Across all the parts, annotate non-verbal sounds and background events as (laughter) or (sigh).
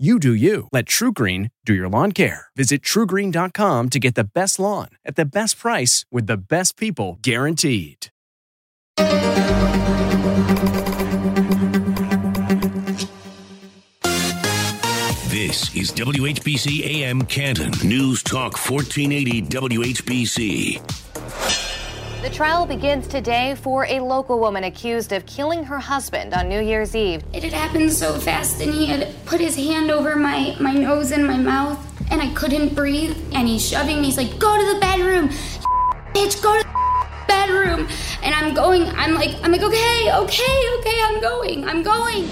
You do you. Let TruGreen do your lawn care. Visit trugreen.com to get the best lawn at the best price with the best people guaranteed. This is WHBC AM Canton. News Talk 1480 WHBC. The trial begins today for a local woman accused of killing her husband on New Year's Eve. It had happened so fast, and he had put his hand over my, my nose and my mouth, and I couldn't breathe. And he's shoving me. He's like, "Go to the bedroom, (laughs) bitch. Go to the (laughs) bedroom." And I'm going. I'm like, I'm like, okay, okay, okay. I'm going. I'm going.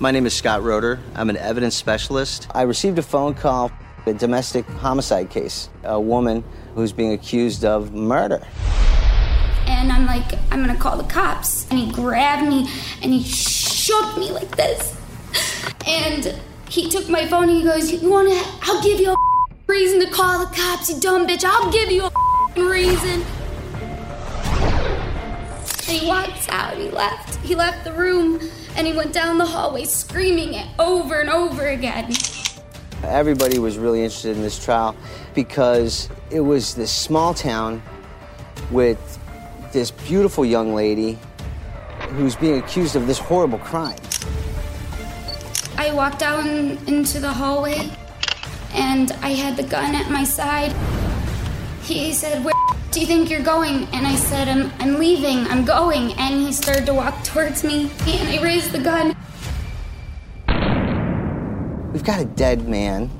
My name is Scott Roder. I'm an evidence specialist. I received a phone call, a domestic homicide case, a woman who's being accused of murder. And I'm like, I'm gonna call the cops. And he grabbed me and he shook me like this. And he took my phone and he goes, You wanna, I'll give you a reason to call the cops, you dumb bitch. I'll give you a reason. And he walks out, he left. He left the room and he went down the hallway screaming it over and over again. Everybody was really interested in this trial because it was this small town with this beautiful young lady who's being accused of this horrible crime. I walked down into the hallway and I had the gun at my side. He said, Where do you think you're going? And I said, I'm, I'm leaving, I'm going. And he started to walk (laughs) towards me and I raised the gun. We've got a dead man,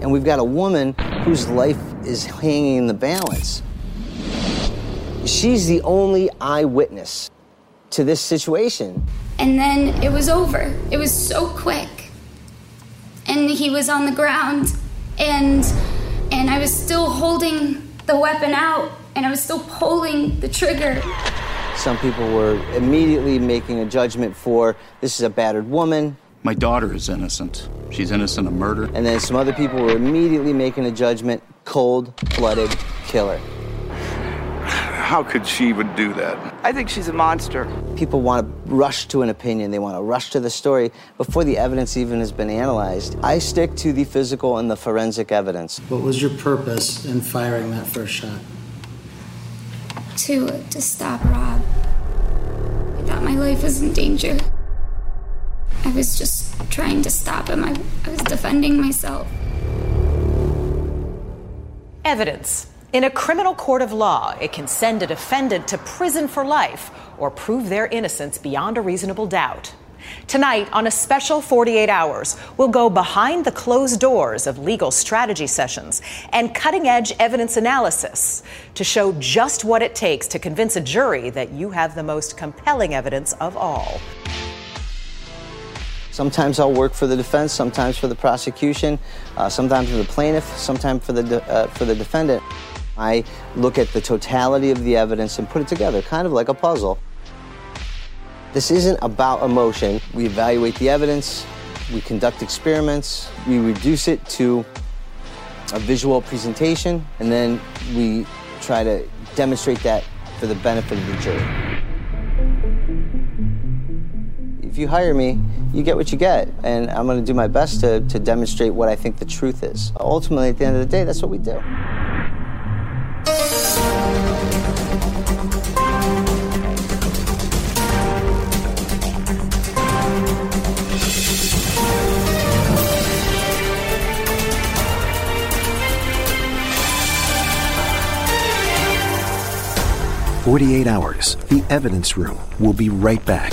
and we've got a woman whose life is hanging in the balance. She's the only eyewitness to this situation. And then it was over. It was so quick. And he was on the ground and and I was still holding the weapon out and I was still pulling the trigger. Some people were immediately making a judgment for this is a battered woman. My daughter is innocent. She's innocent of murder. And then some other people were immediately making a judgment cold blooded killer. How could she even do that? I think she's a monster. People want to rush to an opinion, they want to rush to the story before the evidence even has been analyzed. I stick to the physical and the forensic evidence. What was your purpose in firing that first shot? To to stop Rob. I thought my life was in danger. I was just trying to stop him. I, I was defending myself. Evidence. In a criminal court of law, it can send a defendant to prison for life or prove their innocence beyond a reasonable doubt. Tonight, on a special 48 hours, we'll go behind the closed doors of legal strategy sessions and cutting edge evidence analysis to show just what it takes to convince a jury that you have the most compelling evidence of all. Sometimes I'll work for the defense, sometimes for the prosecution, uh, sometimes for the plaintiff, sometimes for the, de- uh, for the defendant. I look at the totality of the evidence and put it together, kind of like a puzzle. This isn't about emotion. We evaluate the evidence, we conduct experiments, we reduce it to a visual presentation, and then we try to demonstrate that for the benefit of the jury. If you hire me, you get what you get, and I'm going to do my best to, to demonstrate what I think the truth is. Ultimately, at the end of the day, that's what we do. 48 hours. The Evidence Room will be right back.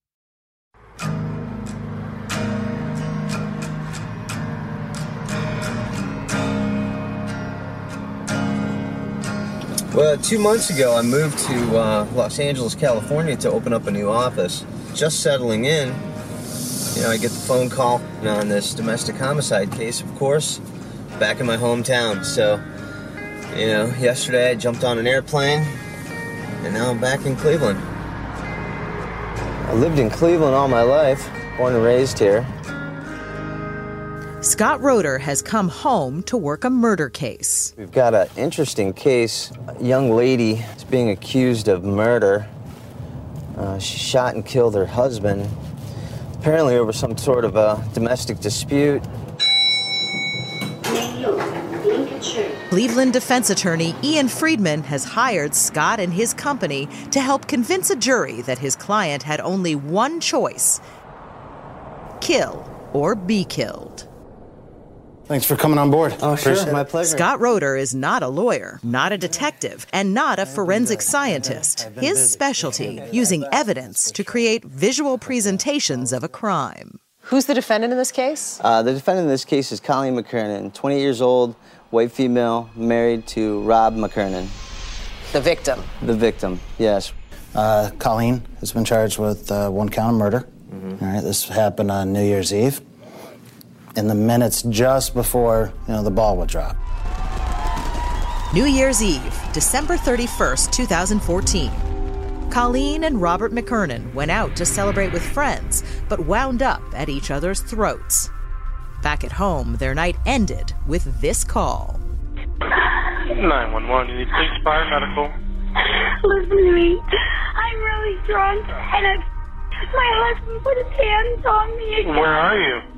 Well, two months ago, I moved to uh, Los Angeles, California to open up a new office. Just settling in, you know, I get the phone call on this domestic homicide case, of course, back in my hometown. So, you know, yesterday I jumped on an airplane, and now I'm back in Cleveland. I lived in Cleveland all my life, born and raised here. Scott Roder has come home to work a murder case. We've got an interesting case. A young lady is being accused of murder. Uh, she shot and killed her husband, apparently over some sort of a domestic dispute. Cleveland defense attorney Ian Friedman has hired Scott and his company to help convince a jury that his client had only one choice kill or be killed. Thanks for coming on board. Oh, sure. My pleasure. Scott Roder is not a lawyer, not a detective, and not a forensic scientist. His specialty, using evidence to create visual presentations of a crime. Who's the defendant in this case? Uh, the defendant in this case is Colleen McKernan, 28 years old, white female, married to Rob McKernan. The victim. The victim, yes. Uh, Colleen has been charged with uh, one count of murder. Mm-hmm. All right, this happened on New Year's Eve in the minutes just before you know the ball would drop. New Year's Eve, December 31st, 2014. Colleen and Robert McKernan went out to celebrate with friends, but wound up at each other's throats. Back at home, their night ended with this call. 911, you need police, fire, medical. Listen to me. I'm really drunk, and I, my husband put his hands on me again. Where are you?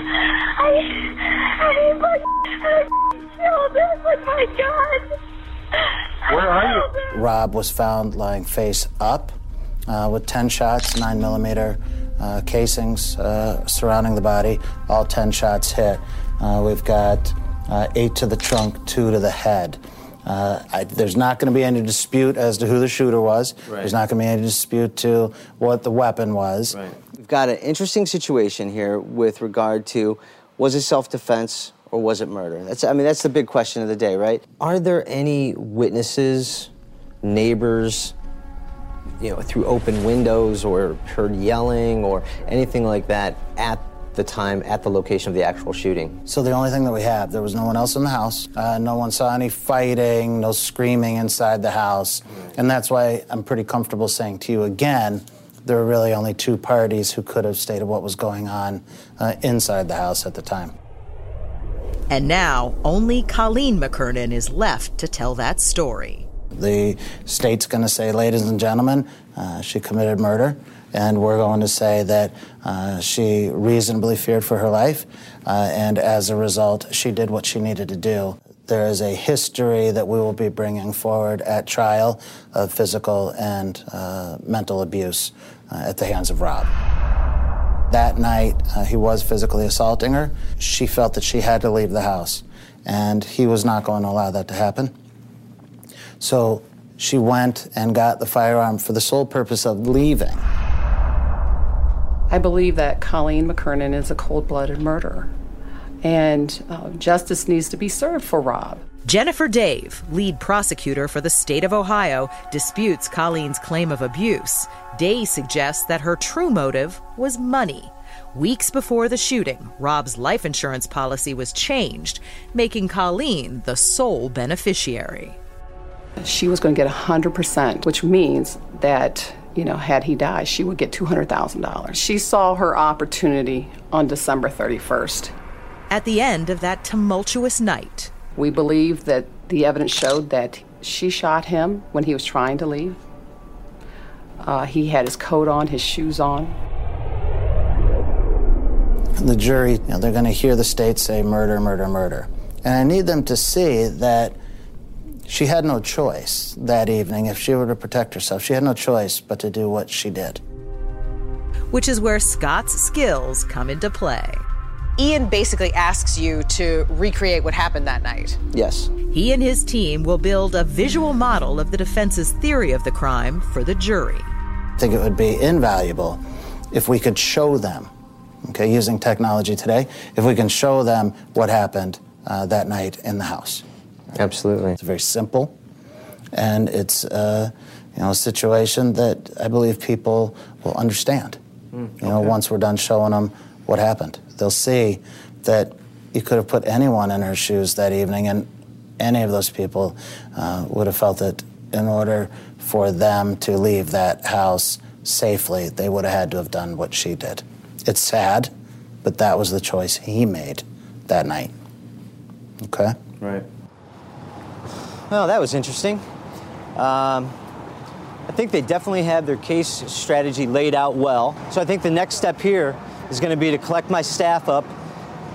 I, I fucking killed him. Oh my God. Where are you? Rob was found lying face up uh, with 10 shots, 9 millimeter uh, casings uh, surrounding the body. All 10 shots hit. Uh, we've got uh, eight to the trunk, two to the head. Uh, I, there's not going to be any dispute as to who the shooter was. Right. There's not going to be any dispute to what the weapon was. Right got an interesting situation here with regard to was it self-defense or was it murder? That's I mean that's the big question of the day, right? Are there any witnesses, neighbors, you know, through open windows or heard yelling or anything like that at the the time at the location of the actual shooting. So the only thing that we have, there was no one else in the house. Uh, no one saw any fighting, no screaming inside the house. And that's why I'm pretty comfortable saying to you again, there were really only two parties who could have stated what was going on uh, inside the house at the time. And now, only Colleen McKernan is left to tell that story. The state's going to say, ladies and gentlemen, uh, she committed murder, and we're going to say that uh, she reasonably feared for her life, uh, and as a result, she did what she needed to do. There is a history that we will be bringing forward at trial of physical and uh, mental abuse uh, at the hands of Rob. That night, uh, he was physically assaulting her. She felt that she had to leave the house, and he was not going to allow that to happen. So she went and got the firearm for the sole purpose of leaving. I believe that Colleen McKernan is a cold blooded murderer, and uh, justice needs to be served for Rob. Jennifer Dave, lead prosecutor for the state of Ohio, disputes Colleen's claim of abuse. Day suggests that her true motive was money. Weeks before the shooting, Rob's life insurance policy was changed, making Colleen the sole beneficiary. She was going to get 100%, which means that, you know, had he died, she would get $200,000. She saw her opportunity on December 31st. At the end of that tumultuous night, we believe that the evidence showed that she shot him when he was trying to leave. Uh, he had his coat on, his shoes on. The jury, you know, they're going to hear the state say murder, murder, murder. And I need them to see that she had no choice that evening if she were to protect herself. She had no choice but to do what she did. Which is where Scott's skills come into play. Ian basically asks you to recreate what happened that night. Yes. He and his team will build a visual model of the defense's theory of the crime for the jury. I think it would be invaluable if we could show them, okay, using technology today, if we can show them what happened uh, that night in the house. Absolutely. It's very simple, and it's uh, you know a situation that I believe people will understand. Mm, you know, once we're done showing them what happened, they'll see that you could have put anyone in her shoes that evening, and any of those people uh, would have felt that in order for them to leave that house safely, they would have had to have done what she did. It's sad, but that was the choice he made that night. Okay? Right. Well, that was interesting. Um, I think they definitely had their case strategy laid out well. So I think the next step here is going to be to collect my staff up,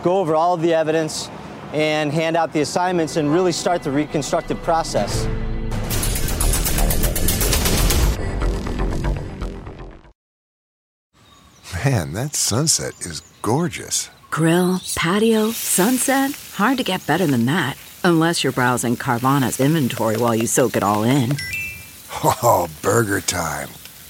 go over all of the evidence, and hand out the assignments and really start the reconstructive process. Man, that sunset is gorgeous. Grill, patio, sunset. Hard to get better than that. Unless you're browsing Carvana's inventory while you soak it all in. (laughs) Oh, burger time.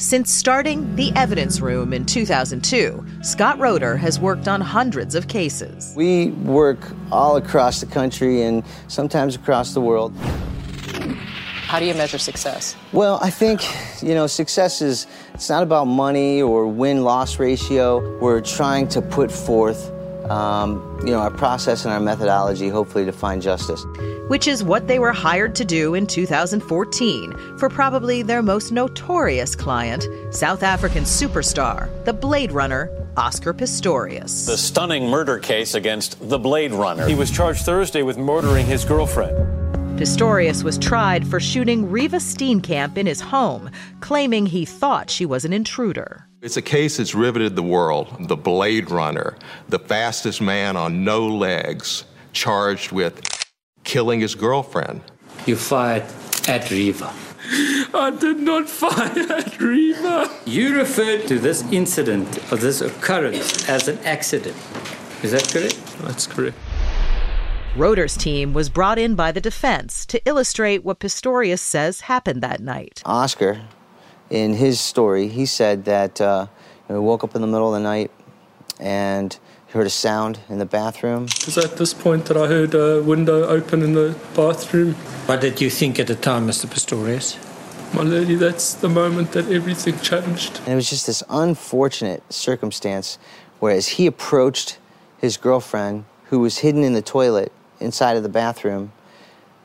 Since starting the evidence room in 2002, Scott Roder has worked on hundreds of cases. We work all across the country and sometimes across the world. How do you measure success? Well, I think, you know, success is it's not about money or win-loss ratio. We're trying to put forth um, you know, our process and our methodology, hopefully, to find justice. Which is what they were hired to do in 2014 for probably their most notorious client, South African superstar, the Blade Runner, Oscar Pistorius. The stunning murder case against the Blade Runner. He was charged Thursday with murdering his girlfriend. Pistorius was tried for shooting Reeva Steenkamp in his home, claiming he thought she was an intruder. It's a case that's riveted the world. The Blade Runner, the fastest man on no legs, charged with killing his girlfriend. You fired at Reeva. I did not fire at Reeva. You referred to this incident or this occurrence as an accident. Is that correct? That's correct. Roder's team was brought in by the defense to illustrate what Pistorius says happened that night. Oscar, in his story, he said that uh, he woke up in the middle of the night and heard a sound in the bathroom. It was at this point that I heard a window open in the bathroom. What did you think at the time, Mr. Pistorius? My lady, that's the moment that everything changed. And it was just this unfortunate circumstance where, as he approached his girlfriend, who was hidden in the toilet inside of the bathroom,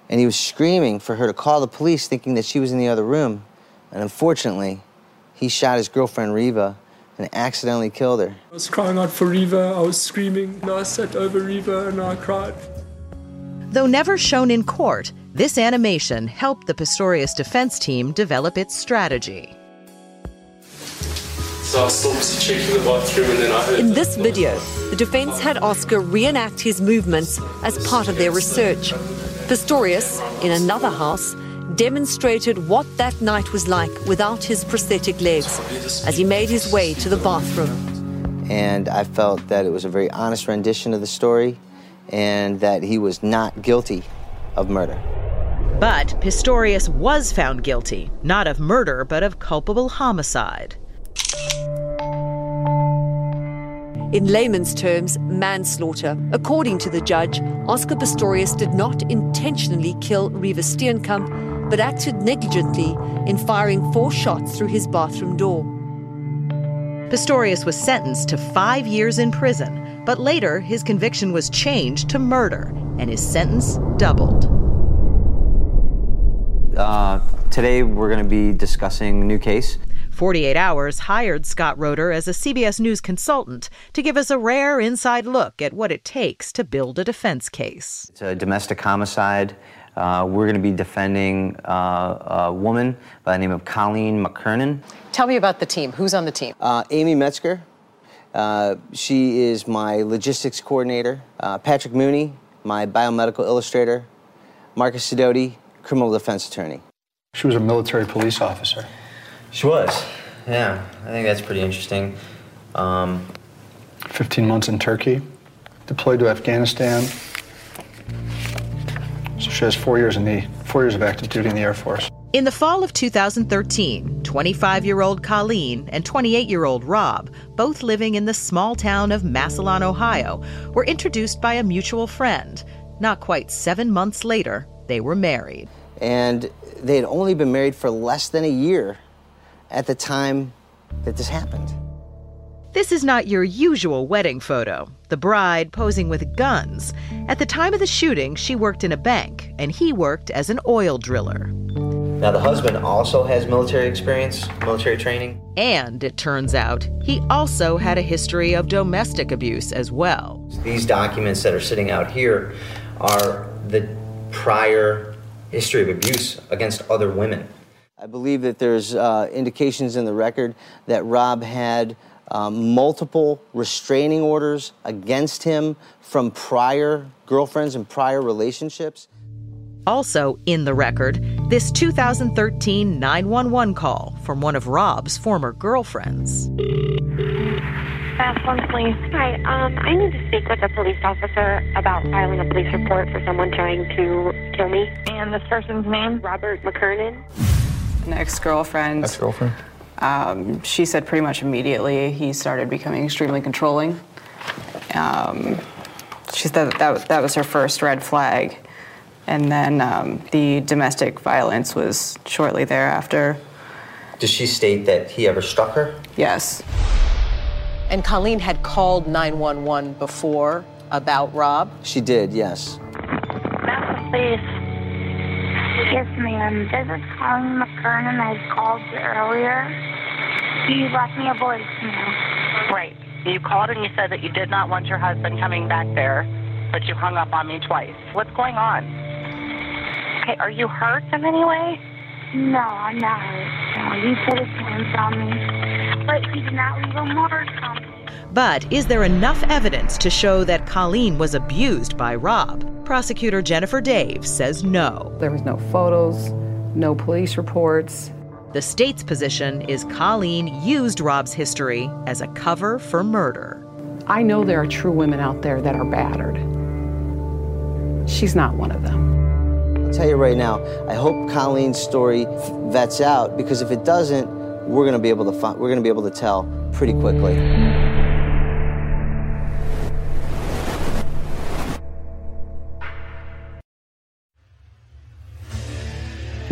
and he was screaming for her to call the police, thinking that she was in the other room. And unfortunately, he shot his girlfriend Reeva and accidentally killed her. I was crying out for Reeva, I was screaming, and I sat over Reeva and I cried. Though never shown in court, this animation helped the Pistorius defense team develop its strategy. So I was still checking the bathroom and then I heard. In this video, the defense had Oscar reenact his movements as part of their research. Pistorius, in another house, demonstrated what that night was like without his prosthetic legs as he made his way to the bathroom. And I felt that it was a very honest rendition of the story and that he was not guilty of murder. But Pistorius was found guilty, not of murder, but of culpable homicide. In layman's terms, manslaughter. According to the judge, Oscar Pistorius did not intentionally kill Reeva Steenkamp, but acted negligently in firing four shots through his bathroom door. Pistorius was sentenced to five years in prison, but later his conviction was changed to murder, and his sentence doubled. Uh, today we're going to be discussing a new case. 48 Hours hired Scott Roder as a CBS News consultant to give us a rare inside look at what it takes to build a defense case. It's a domestic homicide. Uh, we're going to be defending uh, a woman by the name of Colleen McKernan. Tell me about the team. Who's on the team? Uh, Amy Metzger. Uh, she is my logistics coordinator. Uh, Patrick Mooney, my biomedical illustrator. Marcus Sidoti, criminal defense attorney. She was a military police officer. She was. Yeah, I think that's pretty interesting. Um, 15 months in Turkey, deployed to Afghanistan. So she has four years in the four years of active duty in the Air Force. In the fall of 2013, 25 year old Colleen and 28 year old Rob, both living in the small town of Massillon, Ohio, were introduced by a mutual friend. Not quite seven months later, they were married. And they had only been married for less than a year at the time that this happened. This is not your usual wedding photo. The bride posing with guns. At the time of the shooting, she worked in a bank, and he worked as an oil driller. now, the husband also has military experience, military training. And it turns out, he also had a history of domestic abuse as well. These documents that are sitting out here are the prior history of abuse against other women. I believe that there's uh, indications in the record that Rob had um, multiple restraining orders against him from prior girlfriends and prior relationships. Also, in the record, this 2013 911 call from one of Rob's former girlfriends. Fast one, please. Hi, um, I need to speak with a police officer about filing a police report for someone trying to kill me. And this person's name? Robert McKernan. An ex girlfriend. Ex girlfriend. Um, she said pretty much immediately he started becoming extremely controlling. Um, she said that, that that was her first red flag. And then um, the domestic violence was shortly thereafter. Does she state that he ever struck her? Yes. And Colleen had called 911 before about Rob? She did, yes. Mountain Police. Yes, ma'am. This is Colleen McKernan. I called you earlier. You left me a voicemail. Right. You called and you said that you did not want your husband coming back there, but you hung up on me twice. What's going on? Okay, are you hurt in any way? No, I'm not hurt. No, you put his hands on me. But he did not leave a mark on me. But is there enough evidence to show that Colleen was abused by Rob? Prosecutor Jennifer Dave says no. There was no photos, no police reports. The state's position is Colleen used Rob's history as a cover for murder. I know there are true women out there that are battered. She's not one of them. I'll tell you right now, I hope Colleen's story vets out because if it doesn't, we're going to be able to find, we're going to be able to tell pretty quickly.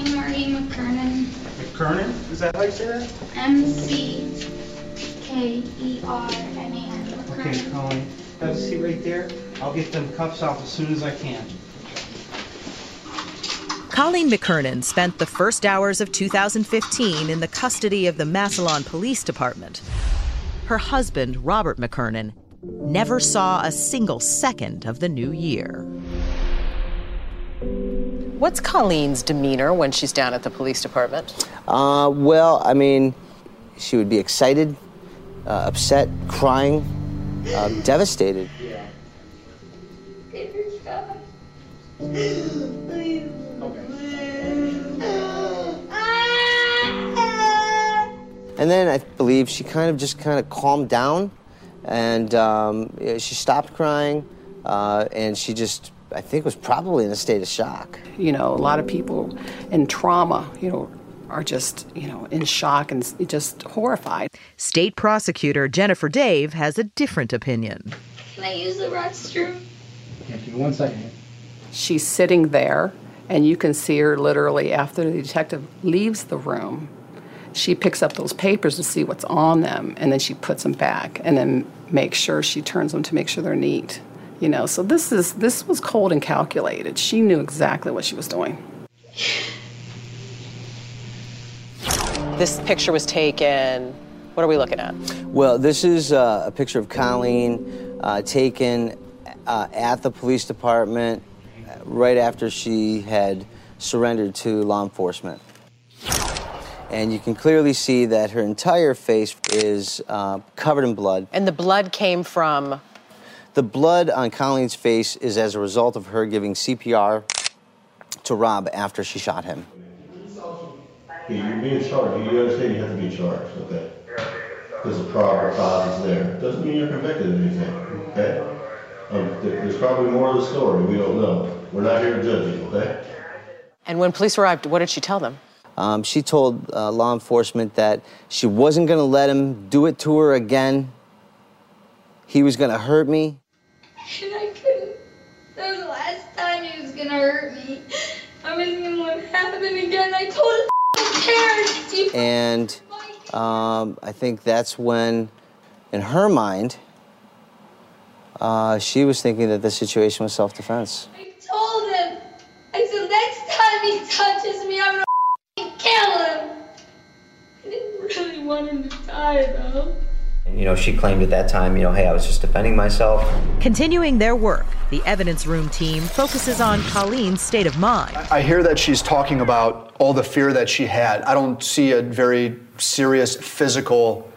Colleen Marie McKernan. McKernan? Is that how you say that? M C K E R N A N. Okay, Colleen. Have a seat right there. I'll get them cuffs off as soon as I can. Colleen McKernan spent the first hours of 2015 in the custody of the Massillon Police Department. Her husband, Robert McKernan, never saw a single second of the new year. What's Colleen's demeanor when she's down at the police department? Uh, well, I mean, she would be excited, uh, upset, crying, uh, devastated. And then I believe she kind of just kind of calmed down and um, she stopped crying uh, and she just, I think, was probably in a state of shock. You know, a lot of people in trauma, you know, are just, you know, in shock and just horrified. State prosecutor Jennifer Dave has a different opinion. Can I use the restroom? Yeah, give me one second. She's sitting there, and you can see her literally after the detective leaves the room. She picks up those papers to see what's on them, and then she puts them back, and then makes sure she turns them to make sure they're neat. You know, so this is this was cold and calculated. She knew exactly what she was doing. This picture was taken. What are we looking at? Well, this is uh, a picture of Colleen uh, taken uh, at the police department uh, right after she had surrendered to law enforcement. And you can clearly see that her entire face is uh, covered in blood. And the blood came from. The blood on Colleen's face is as a result of her giving CPR to Rob after she shot him. Yeah, you're being charged. You understand you have to be charged, okay? Because the probable cause is there. Doesn't mean you're convicted of anything, okay? Um, there's probably more of the story. We don't know. We're not here to judge you, okay? And when police arrived, what did she tell them? Um, she told uh, law enforcement that she wasn't going to let him do it to her again. He was going to hurt me. And I couldn't. That was the last time he was gonna hurt me. I wasn't gonna let it happen again. I told his parents. And um, I think that's when, in her mind, Uh, she was thinking that the situation was self-defense. I told him. I said, next time he touches me, I'm gonna kill him. I didn't really want him to die, though. And, you know, she claimed at that time, you know, hey, I was just defending myself. Continuing their work, the evidence room team focuses on Colleen's state of mind. I hear that she's talking about all the fear that she had. I don't see a very serious physical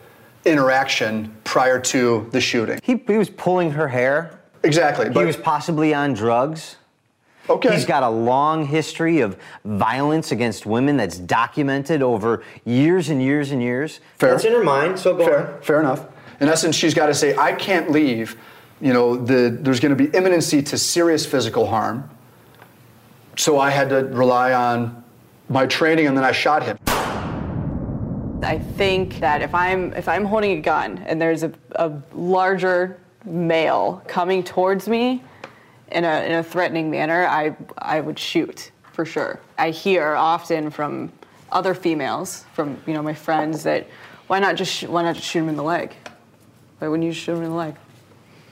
interaction prior to the shooting. He, he was pulling her hair. Exactly. he was possibly on drugs. Okay. He's got a long history of violence against women that's documented over years and years and years. Fair. That's in her mind, so go Fair, fair enough. In essence, she's got to say, I can't leave. You know, the, there's going to be imminency to serious physical harm. So I had to rely on my training, and then I shot him. I think that if I'm if I'm holding a gun and there's a, a larger male coming towards me in a, in a threatening manner, I I would shoot for sure. I hear often from other females, from you know my friends, that why not just sh- why not just shoot him in the leg? Why wouldn't you shoot him in the leg?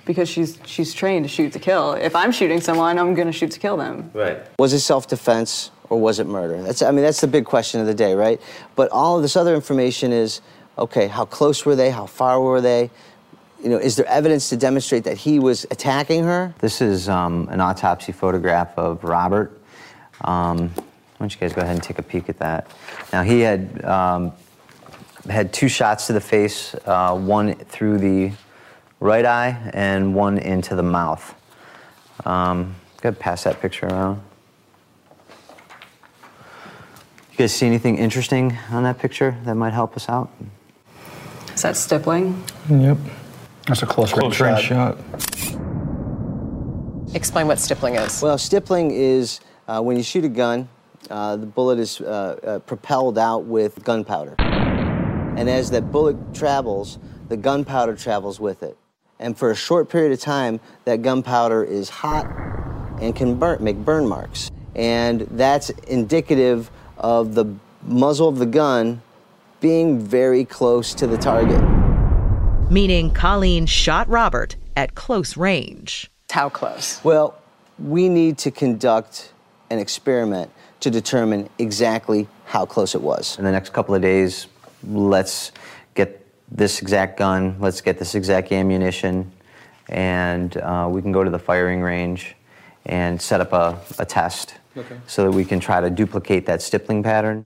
Because she's she's trained to shoot to kill. If I'm shooting someone, I'm gonna shoot to kill them. Right. Was it self-defense or was it murder? That's I mean that's the big question of the day, right? But all of this other information is okay, how close were they? How far were they? You know, is there evidence to demonstrate that he was attacking her? This is um, an autopsy photograph of Robert. Um, why don't you guys go ahead and take a peek at that? Now he had um, had two shots to the face, uh, one through the right eye and one into the mouth. Um, go ahead, pass that picture around. You guys see anything interesting on that picture that might help us out? Is that stippling? Yep. That's a close, Close range shot. Explain what stippling is. Well, stippling is uh, when you shoot a gun, uh, the bullet is uh, uh, propelled out with gunpowder. And as that bullet travels, the gunpowder travels with it. And for a short period of time, that gunpowder is hot and can burn, make burn marks. And that's indicative of the muzzle of the gun being very close to the target. Meaning Colleen shot Robert at close range. How close? Well, we need to conduct an experiment to determine exactly how close it was. In the next couple of days, let's get this exact gun, let's get this exact ammunition, and uh, we can go to the firing range and set up a, a test Okay. so that we can try to duplicate that stippling pattern.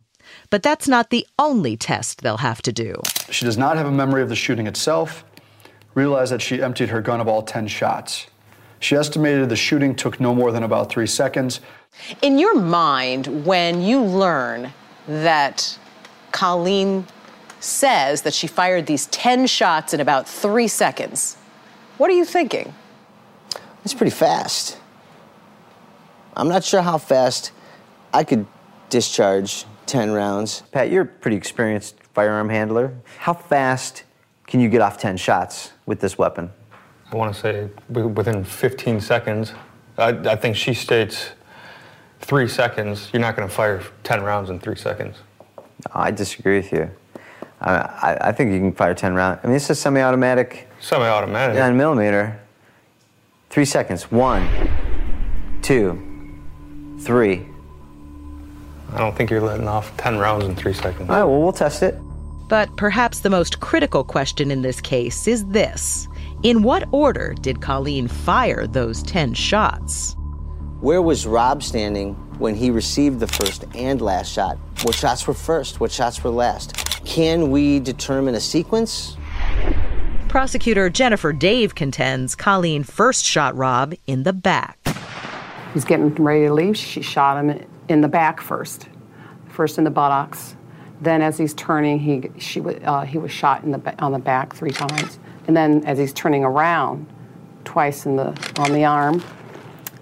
But that's not the only test they'll have to do. She does not have a memory of the shooting itself. Realized that she emptied her gun of all 10 shots. She estimated the shooting took no more than about three seconds. In your mind, when you learn that Colleen says that she fired these 10 shots in about three seconds, what are you thinking? It's pretty fast. I'm not sure how fast I could discharge 10 rounds. Pat, you're a pretty experienced firearm handler. How fast can you get off 10 shots with this weapon? I want to say within 15 seconds. I, I think she states three seconds. You're not going to fire 10 rounds in three seconds. I disagree with you. I, I, think you can fire 10 rounds. I mean, it's a semi automatic. Semi automatic. 9 millimeter. Three seconds. One, two, three. I don't think you're letting off 10 rounds in three seconds. All right, well, we'll test it. But perhaps the most critical question in this case is this In what order did Colleen fire those 10 shots? Where was Rob standing when he received the first and last shot? What shots were first? What shots were last? Can we determine a sequence? Prosecutor Jennifer Dave contends Colleen first shot Rob in the back. He's getting ready to leave. She shot him in the back first, first in the buttocks. Then, as he's turning, he she uh, he was shot in the on the back three times. And then, as he's turning around, twice in the on the arm,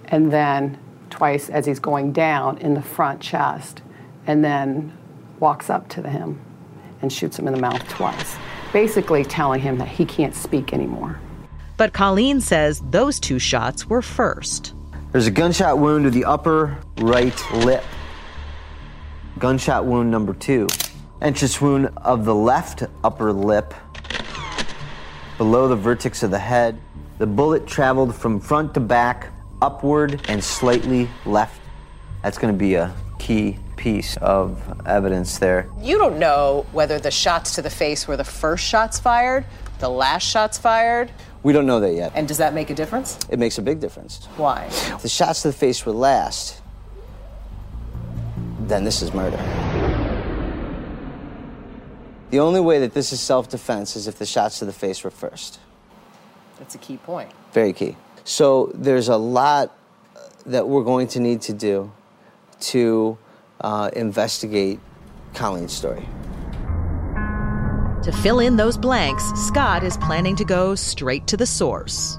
and then twice as he's going down in the front chest, and then walks up to him and shoots him in the mouth twice, basically telling him that he can't speak anymore. But Colleen says those two shots were first. There's a gunshot wound to the upper right lip. Gunshot wound number two. Entrance wound of the left upper lip, below the vertex of the head. The bullet traveled from front to back, upward, and slightly left. That's going to be a key piece of evidence there. You don't know whether the shots to the face were the first shots fired, the last shots fired, We don't know that yet. and does that make a difference? It makes a big difference. Why? If the shots to the face were last, then this is murder. The only way that this is self defense is if the shots to the face were first. That's a key point. Very key. So there's a lot that we're going to need to do to uh, investigate Colleen's story. To fill in those blanks, Scott is planning to go straight to the source.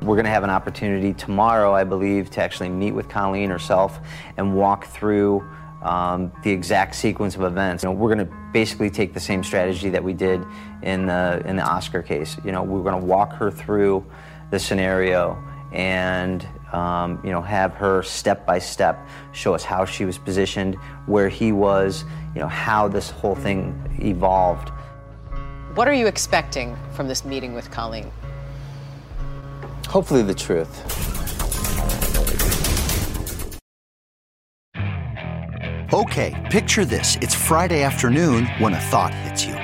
We're going to have an opportunity tomorrow, I believe, to actually meet with Colleen herself and walk through um, the exact sequence of events. You know, we're going to basically take the same strategy that we did in the in the Oscar case. You know, we're going to walk her through the scenario and um, you know have her step by step show us how she was positioned, where he was, you know, how this whole thing evolved. What are you expecting from this meeting with Colleen? Hopefully, the truth. Okay, picture this. It's Friday afternoon when a thought hits you.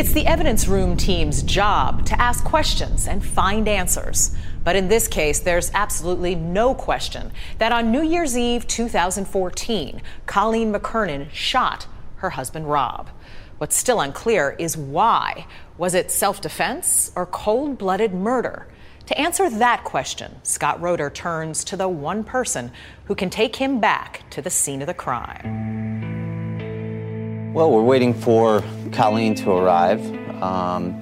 It's the evidence room team's job to ask questions and find answers. But in this case, there's absolutely no question that on New Year's Eve 2014, Colleen McKernan shot her husband Rob. What's still unclear is why. Was it self defense or cold blooded murder? To answer that question, Scott Roder turns to the one person who can take him back to the scene of the crime. Well, we're waiting for Colleen to arrive um,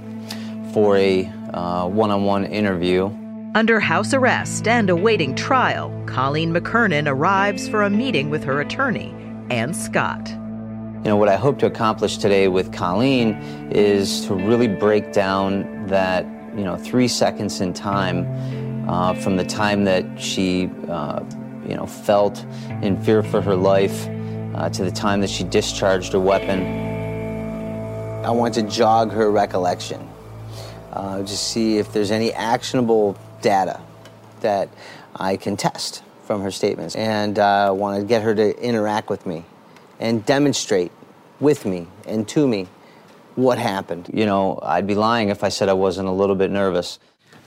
for a one on one interview. Under house arrest and awaiting trial, Colleen McKernan arrives for a meeting with her attorney and Scott. You know, what I hope to accomplish today with Colleen is to really break down that, you know, three seconds in time uh, from the time that she, uh, you know, felt in fear for her life uh, to the time that she discharged her weapon. I want to jog her recollection, uh, to see if there's any actionable data that I can test from her statements. And I uh, want to get her to interact with me and demonstrate with me and to me what happened. You know, I'd be lying if I said I wasn't a little bit nervous.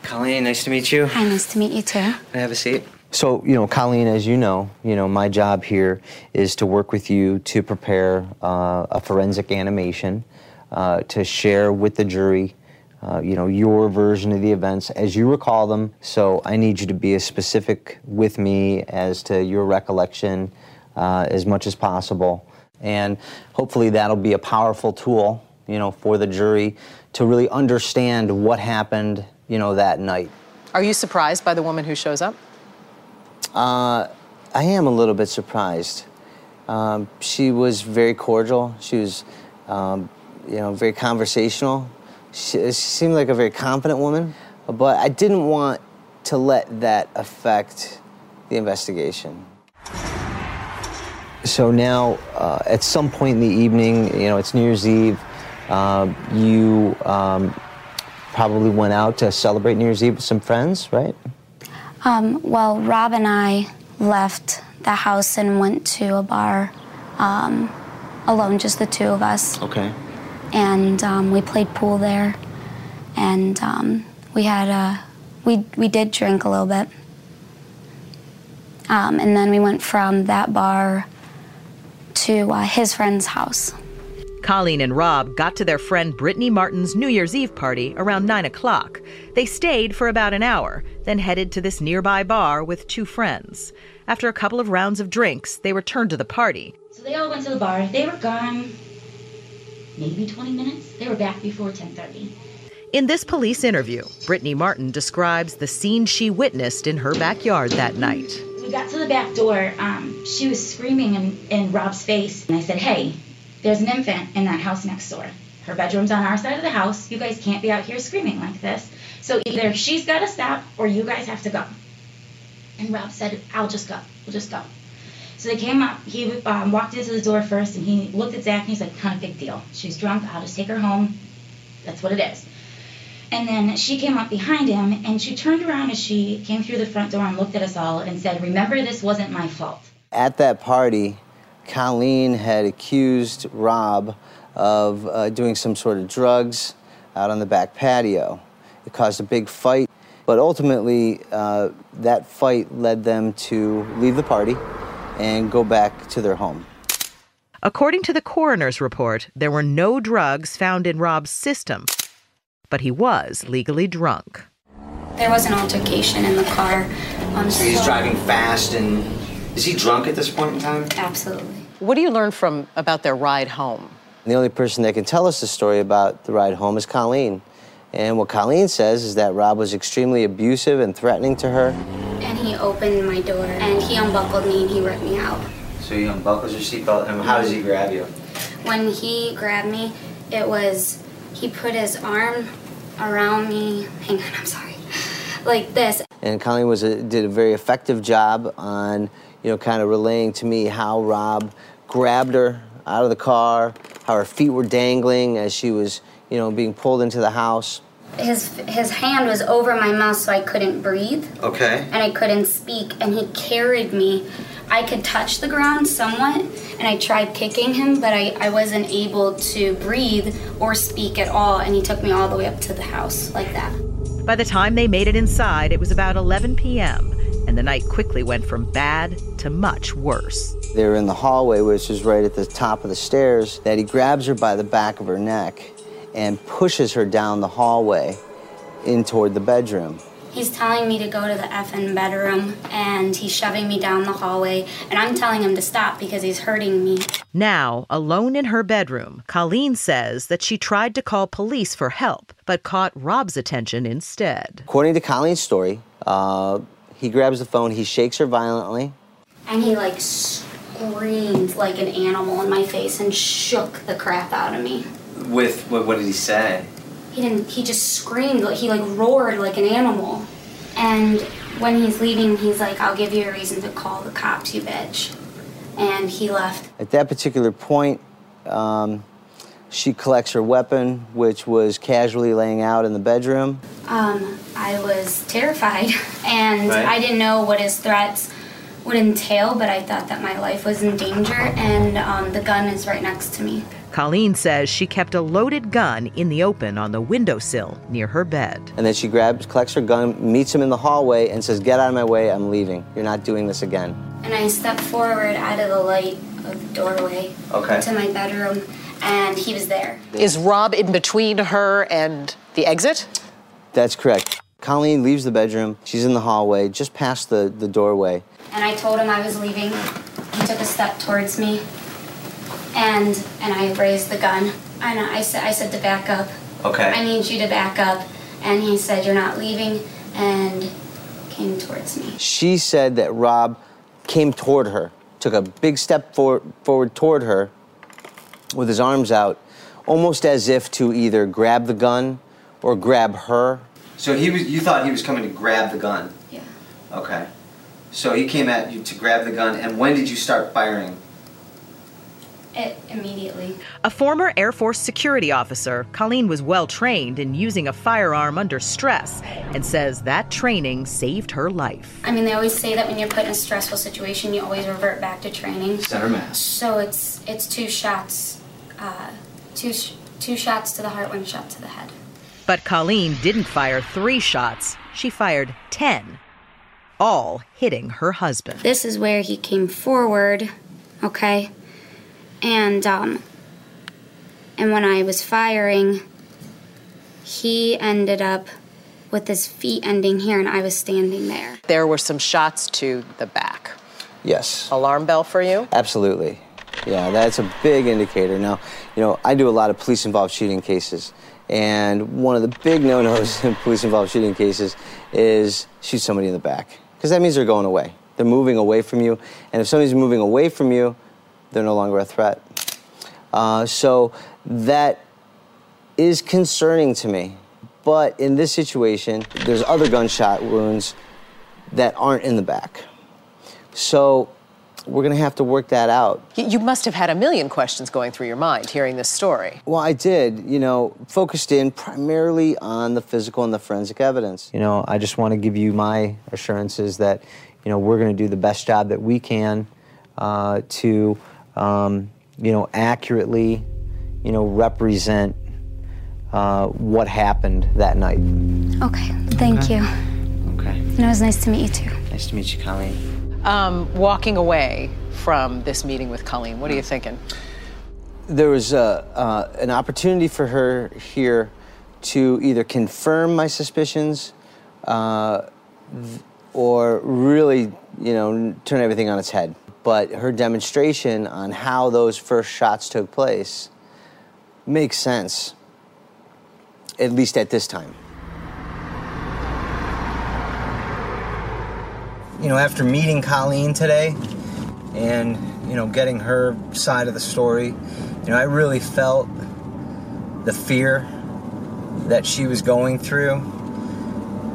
Colleen, nice to meet you. Hi, nice to meet you too. Can I have a seat? So, you know, Colleen, as you know, you know, my job here is to work with you to prepare uh, a forensic animation uh, to share with the jury, uh, you know, your version of the events as you recall them. So I need you to be as specific with me as to your recollection uh, as much as possible. And hopefully that'll be a powerful tool, you know, for the jury to really understand what happened, you know, that night. Are you surprised by the woman who shows up? Uh, I am a little bit surprised. Um, she was very cordial. She was, um, you know, very conversational. She, she seemed like a very confident woman, but I didn't want to let that affect the investigation. So now, uh, at some point in the evening, you know, it's New Year's Eve. Uh, you um, probably went out to celebrate New Year's Eve with some friends, right? Um, well, Rob and I left the house and went to a bar. Um, alone, just the two of us. Okay. And um, we played pool there. And um, we had a, we, we did drink a little bit. Um, and then we went from that bar to uh, his friend's house. Colleen and Rob got to their friend Brittany Martin's New Year's Eve party around 9 o'clock. They stayed for about an hour, then headed to this nearby bar with two friends. After a couple of rounds of drinks, they returned to the party. So they all went to the bar. They were gone maybe 20 minutes. They were back before 10:30. In this police interview, Brittany Martin describes the scene she witnessed in her backyard that night. We got to the back door. Um, she was screaming in, in Rob's face, and I said, "Hey, there's an infant in that house next door. Her bedroom's on our side of the house. You guys can't be out here screaming like this. So either she's got to stop, or you guys have to go." And Rob said, "I'll just go. We'll just go." So they came up. He um, walked into the door first, and he looked at Zach, and he's like, "Kind of big deal. She's drunk. I'll just take her home. That's what it is." And then she came up behind him, and she turned around as she came through the front door and looked at us all and said, "Remember, this wasn't my fault." At that party, Colleen had accused Rob of uh, doing some sort of drugs out on the back patio. It caused a big fight, but ultimately, uh, that fight led them to leave the party and go back to their home. According to the coroner's report, there were no drugs found in Rob's system, but he was legally drunk. There was an altercation in the car. Um, So he's driving fast and is he drunk at this point in time? Absolutely. What do you learn from about their ride home? The only person that can tell us the story about the ride home is Colleen. And what Colleen says is that Rob was extremely abusive and threatening to her. And he opened my door and he unbuckled me and he ripped me out. So he unbuckles your seatbelt, and how does he grab you? When he grabbed me, it was he put his arm around me. Hang on, I'm sorry. Like this. And Colleen was a, did a very effective job on, you know, kind of relaying to me how Rob grabbed her out of the car, how her feet were dangling as she was, you know, being pulled into the house. His his hand was over my mouth so I couldn't breathe Okay. and I couldn't speak and he carried me. I could touch the ground somewhat and I tried kicking him but I, I wasn't able to breathe or speak at all and he took me all the way up to the house like that. By the time they made it inside, it was about 11 p.m., and the night quickly went from bad to much worse. They were in the hallway, which is right at the top of the stairs, that he grabs her by the back of her neck and pushes her down the hallway in toward the bedroom. He's telling me to go to the effing bedroom and he's shoving me down the hallway and I'm telling him to stop because he's hurting me. Now, alone in her bedroom, Colleen says that she tried to call police for help, but caught Rob's attention instead. According to Colleen's story, uh, he grabs the phone, he shakes her violently, And he like screamed like an animal in my face and shook the crap out of me. With what, what did he say? He didn't he just screamed like he like roared like an animal. And when he's leaving, he's like, I'll give you a reason to call the cops, you bitch. And he left. At that particular point, um, she collects her weapon, which was casually laying out in the bedroom. Um, I was terrified (laughs) and Right. I didn't know what his threats would entail, but I thought that my life was in danger and um, the gun is right next to me. Colleen says she kept a loaded gun in the open on the windowsill near her bed. And then she grabs, collects her gun, meets him in the hallway, and says, Get out of my way, I'm leaving. You're not doing this again. And I stepped forward out of the light of the doorway Okay. to my bedroom and he was there. Is Rob in between her and the exit? That's correct. Colleen leaves the bedroom. She's in the hallway, just past the, the doorway. And I told him I was leaving. He took a step towards me, and and I raised the gun. And I said I said to back up. Okay. I need you to back up. And he said you're not leaving, and came towards me. She said that Rob came toward her, took a big step for, forward toward her with his arms out, almost as if to either grab the gun or grab her. So he was. You thought he was coming to grab the gun. Yeah. Okay. So he came at you to grab the gun, and when did you start firing? It immediately. A former Air Force security officer, Colleen was well trained in using a firearm under stress and says that training saved her life. I mean, they always say that when you're put in a stressful situation, you always revert back to training. Center mass. So it's it's two shots, uh, two sh- two shots to the heart, one shot to the head. But Colleen didn't fire three shots, she fired 10, all hitting her husband. This is where he came forward, okay, and um, and when I was firing, he ended up with his feet ending here, and I was standing there. There were some shots to the back. Yes. Alarm bell for you? Absolutely. Yeah, that's a big indicator. Now, you know, I do a lot of police involved shooting cases, and one of the big no nos in (laughs) police involved shooting cases is shoot somebody in the back. Because that means they're going away. They're moving away from you, and if somebody's moving away from you, they're no longer a threat. Uh, so that is concerning to me. But in this situation, there's other gunshot wounds that aren't in the back. So we're going to have to work that out. You must have had a million questions going through your mind hearing this story. Well, I did, you know, focused in primarily on the physical and the forensic evidence. You know, I just want to give you my assurances that, you know, we're going to do the best job that we can uh, to, um, you know, accurately, you know, represent uh, what happened that night. Okay, thank you. Okay. And it was nice to meet you too. Nice to meet you, Colleen. Um, walking away from this meeting with Colleen, what are you thinking? there was uh, uh, an opportunity for her here to either confirm my suspicions uh, or really, you know, turn everything on its head. But her demonstration on how those first shots took place makes sense, at least at this time. You know, after meeting Colleen today and, you know, getting her side of the story, you know, I really felt the fear that she was going through.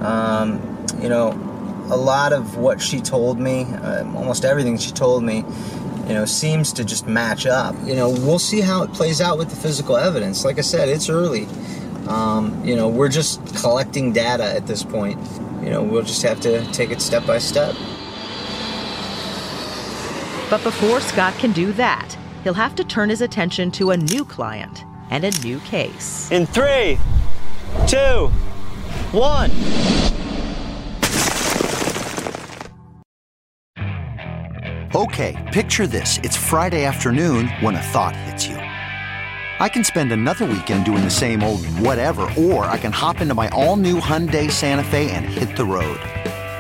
Um, you know, a lot of what she told me, uh, almost everything she told me, you know, seems to just match up. You know, we'll see how it plays out with the physical evidence. Like I said, it's early. Um, you know, we're just collecting data at this point. You know, we'll just have to take it step by step. But before Scott can do that, he'll have to turn his attention to a new client and a new case. In three, two, one. Okay, picture this. It's Friday afternoon when a thought hits you. I can spend another weekend doing the same old whatever, or I can hop into my all new Hyundai Santa Fe and hit the road.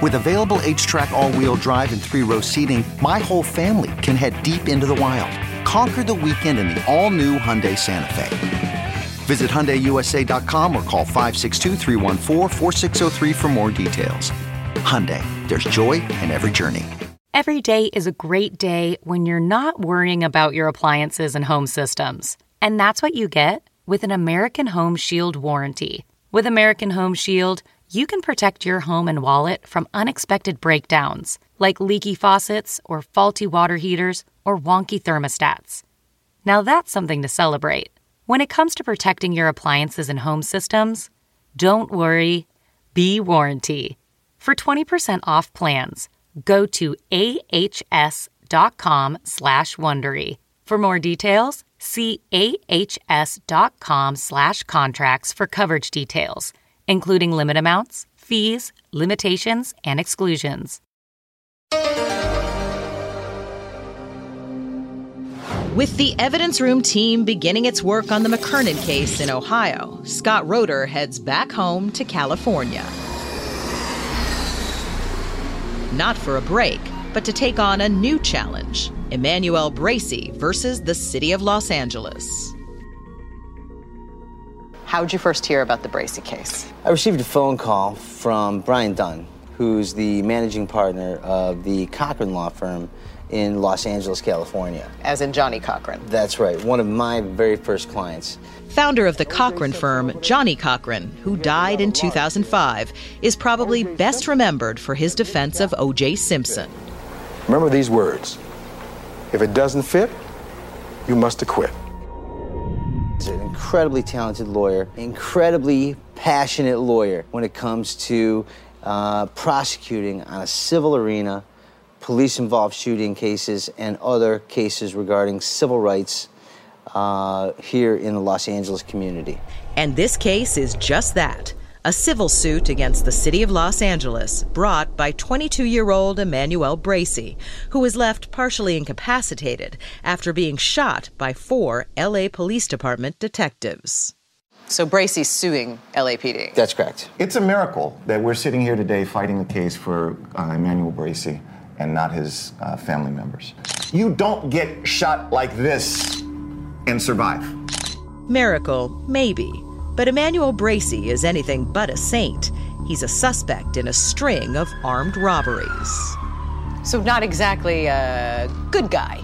With available HTRAC, all wheel drive, and three row seating, my whole family can head deep into the wild. Conquer the weekend in the all new Hyundai Santa Fe. Visit HyundaiUSA.com or call 562-314-4603 for more details. Hyundai, there's joy in every journey. Every day is a great day when you're not worrying about your appliances and home systems. And that's what you get with an American Home Shield warranty. With American Home Shield, you can protect your home and wallet from unexpected breakdowns, like leaky faucets or faulty water heaters or wonky thermostats. Now that's something to celebrate. When it comes to protecting your appliances and home systems, don't worry, be warranty. For 20% off plans, go to ahs.com slash Wondery. For more details, see ahs.com slash contracts for coverage details, including limit amounts, fees, limitations, and exclusions. With the evidence room team beginning its work on the McKernan case in Ohio, Scott Roder heads back home to California. Not for a break, but to take on a new challenge Emmanuel Bracey versus the city of Los Angeles. How'd you first hear about the Bracey case? I received a phone call from Brian Dunn, who's the managing partner of the Cochran Law Firm in Los Angeles, California. As in Johnnie Cochran. That's right, one of my very first clients. Founder of the Cochran firm, Johnnie Cochran, who died in 2005, is probably best remembered for his defense of O.J. Simpson. Remember these words. If it doesn't fit, You must acquit. He's an incredibly talented lawyer, incredibly passionate lawyer when it comes to uh, prosecuting on a civil arena, police involved shooting cases, and other cases regarding civil rights uh, here in the Los Angeles community. And this case is just that a civil suit against the city of Los Angeles brought by 22 year old Emmanuel Bracey, who was left partially incapacitated after being shot by four LA Police Department detectives. So Bracey's suing LAPD. That's correct. It's a miracle that we're sitting here today fighting the case for uh, Emmanuel Bracey and not his uh, family members. You don't get shot like this and survive. Miracle, maybe. But Emmanuel Bracey is anything but a saint. He's a suspect in a string of armed robberies. So, not exactly a good guy.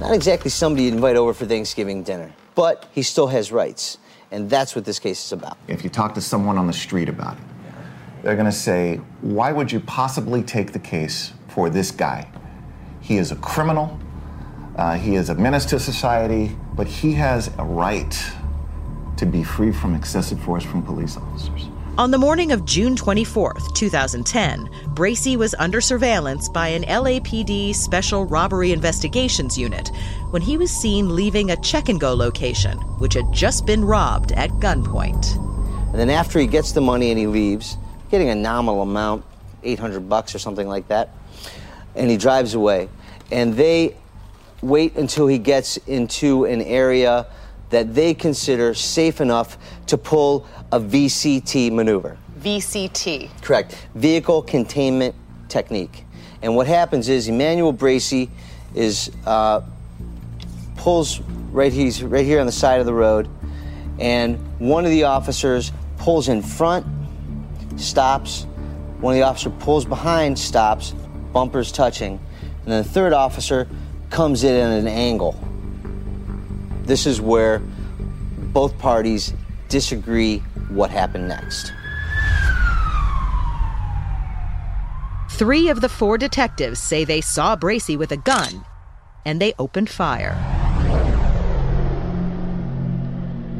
Not exactly somebody you'd invite over for Thanksgiving dinner, but he still has rights. And that's what this case is about. If you talk to someone on the street about it, they're going to say, Why would you possibly take the case for this guy? He is a criminal, uh, he is a menace to society, but he has a right to be free from excessive force from police officers. On the morning of June 24, 2010, Bracey was under surveillance by an LAPD Special Robbery Investigations Unit when he was seen leaving a check and go location, which had just been robbed at gunpoint. And then after he gets the money and he leaves, getting a nominal amount, 800 bucks or something like that, and he drives away. And they wait until he gets into an area that they consider safe enough to pull a VCT maneuver. VCT. Correct. Vehicle containment technique. And what happens is Emmanuel Bracey is uh, pulls right he's right here on the side of the road, and one of the officers pulls in front, stops. One of the officers pulls behind, stops, bumpers touching, and then the third officer comes in at an angle. This is where both parties disagree what happened next. Three of the four detectives say they saw Bracey with a gun, and they opened fire.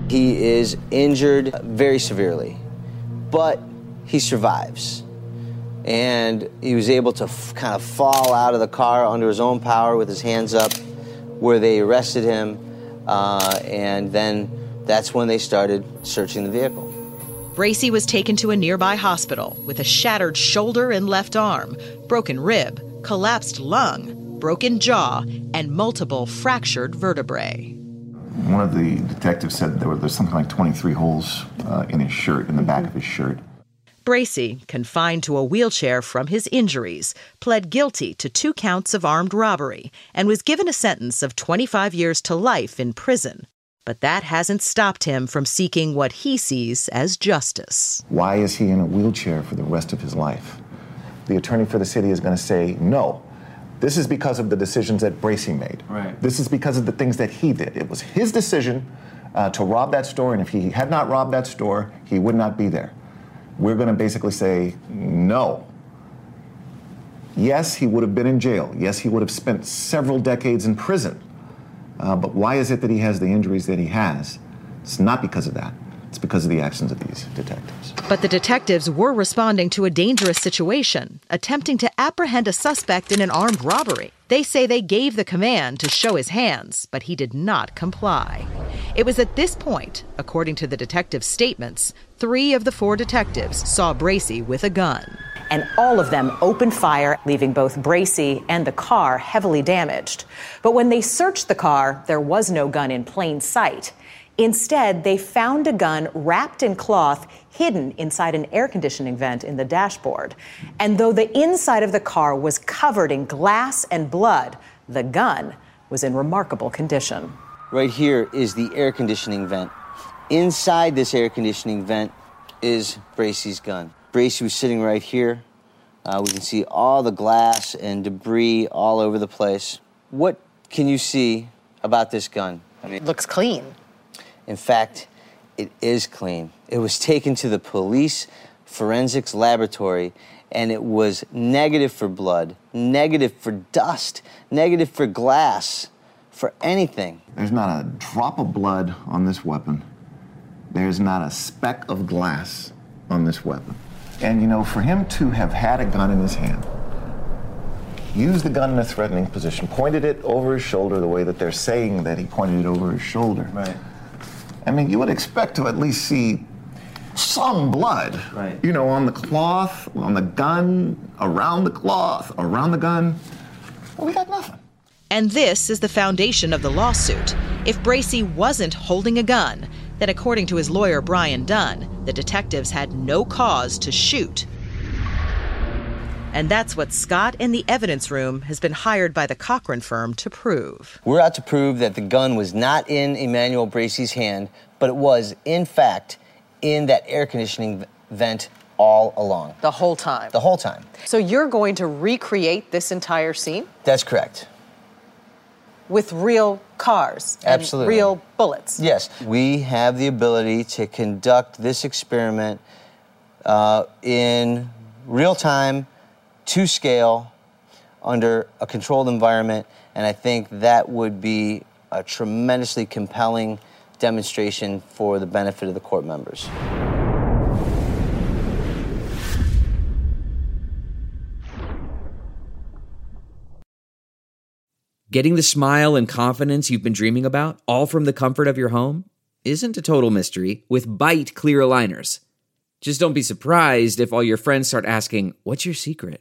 He is injured very severely, but he survives. And he was able to f- kind of fall out of the car under his own power with his hands up, where they arrested him. Uh, and then that's when they started searching the vehicle. Bracey was taken to a nearby hospital with a shattered shoulder and left arm, broken rib, collapsed lung, broken jaw, and multiple fractured vertebrae. One of the detectives said there were there's something like 23 holes uh, in his shirt, in the back of his shirt. Bracey, confined to a wheelchair from his injuries, pled guilty to two counts of armed robbery and was given a sentence of 25 years to life in prison. But that hasn't stopped him from seeking what he sees as justice. Why is he in a wheelchair for the rest of his life? The attorney for the city is going to say, no, this is because of the decisions that Bracey made. Right. This is because of the things that he did. It was his decision uh, to rob that store, and if he had not robbed that store, he would not be there. We're going to basically say, no. Yes, he would have been in jail. Yes, he would have spent several decades in prison. Uh, but why is it that he has the injuries that he has? It's not because of that. It's because of the actions of these detectives. But the detectives were responding to a dangerous situation, attempting to apprehend a suspect in an armed robbery. They say they gave the command to show his hands, but he did not comply. It was at this point, according to the detectives' statements, three of the four detectives saw Bracey with a gun. and all of them opened fire, leaving both Bracey and the car heavily damaged. But when they searched the car, there was no gun in plain sight. Instead, they found a gun wrapped in cloth hidden inside an air conditioning vent in the dashboard. And though the inside of the car was covered in glass and blood, the gun was in remarkable condition. Right here is the air conditioning vent. Inside this air conditioning vent is Bracey's gun. Bracey was sitting right here. Uh, we can see all the glass and debris all over the place. What can you see about this gun? I mean, looks clean. In fact, it is clean. It was taken to the police forensics laboratory and it was negative for blood, negative for dust, negative for glass for anything. There's not a drop of blood on this weapon. There's not a speck of glass on this weapon. And you know, for him to have had a gun in his hand, used the gun in a threatening position, pointed it over his shoulder the way that they're saying that he pointed it over his shoulder. Right. I mean, you would expect to at least see some blood. Right. You know, on the cloth, on the gun, around the cloth, around the gun. Well, we got nothing. And this is the foundation of the lawsuit. If Bracy wasn't holding a gun, then according to his lawyer Brian Dunn, the detectives had no cause to shoot. And that's what Scott in the evidence room has been hired by the Cochran firm to prove. We're out to prove that the gun was not in Emmanuel Bracy's hand, but it was, in fact, in that air conditioning vent all along. The whole time. The whole time. So you're going to recreate this entire scene That's correct. with real cars and Absolutely. real bullets. Yes, we have the ability to conduct this experiment uh, in real time, to scale, under a controlled environment, and I think that would be a tremendously compelling demonstration for the benefit of the court members. Getting the smile and confidence you've been dreaming about, all from the comfort of your home, isn't a total mystery with Byte clear aligners. Just don't be surprised if all your friends start asking, What's your secret?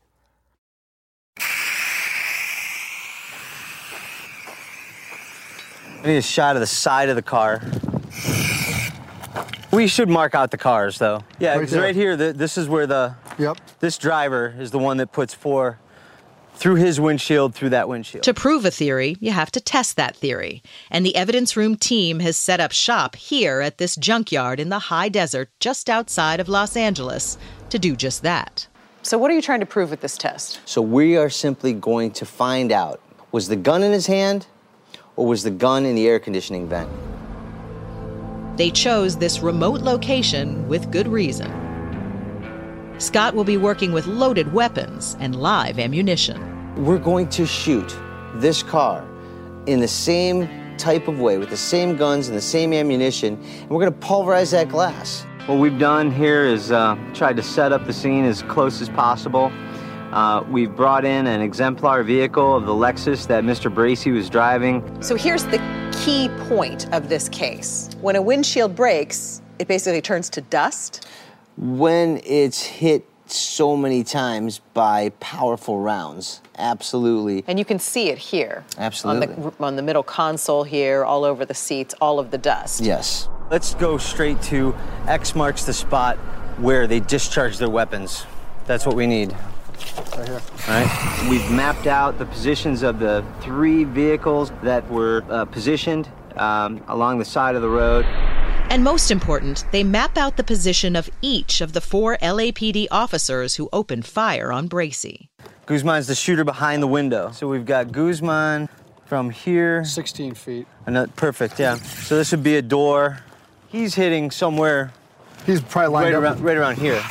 I need a shot of the side of the car. We should mark out the cars, though. Yeah, Right because there. right here, the, this is where the. Yep. This driver is the one that puts four through his windshield, through that windshield. To prove a theory, you have to test that theory. And the evidence room team has set up shop here at this junkyard in the high desert just outside of Los Angeles to do just that. So, what are you trying to prove with this test? So we are simply going to find out was the gun in his hand or was the gun in the air conditioning vent? They chose this remote location with good reason. Scott will be working with loaded weapons and live ammunition. We're going to shoot this car in the same type of way with the same guns and the same ammunition, and we're going to pulverize that glass. What we've done here is uh, tried to set up the scene as close as possible. Uh, we've brought in an exemplar vehicle of the Lexus that Mr. Bracy was driving. So, here's the key point of this case when a windshield breaks, it basically turns to dust. When it's hit so many times by powerful rounds, absolutely. And you can see it here. Absolutely. On the, on the middle console here, all over the seats, all of the dust. Yes. Let's go straight to X marks the spot where they discharge their weapons. That's what we need. Right here. All right. We've mapped out the positions of the three vehicles that were uh, positioned um, along the side of the road. And most important, they map out the position of each of the four LAPD officers who opened fire on Bracy. Guzman's the shooter behind the window. So we've got Guzman from here. 16 feet. Ano- perfect, yeah. So this would be a door. He's hitting somewhere. He's probably lined right up. around, right around here.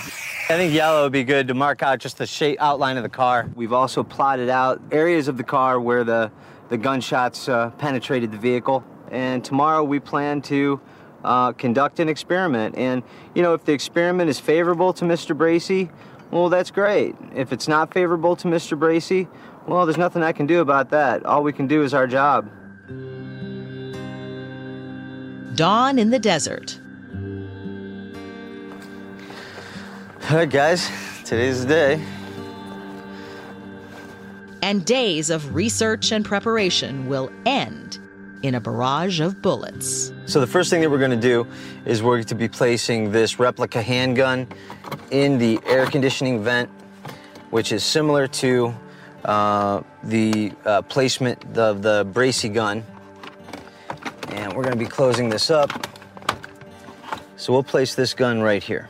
I think yellow would be good to mark out just the shape outline of the car. We've also plotted out areas of the car where the, the gunshots uh, penetrated the vehicle. And tomorrow we plan to uh, conduct an experiment. And, you know, if the experiment is favorable to Mr. Bracy, well, that's great. If it's not favorable to Mr. Bracy, well, there's nothing I can do about that. All we can do is our job. Dawn in the desert. All right, guys, today's the day. And days of research and preparation will end in a barrage of bullets. So the first thing that we're going to do is we're going to be placing this replica handgun in the air conditioning vent, which is similar to uh, the uh, placement of the Bracy gun. And we're going to be closing this up. So we'll place this gun right here.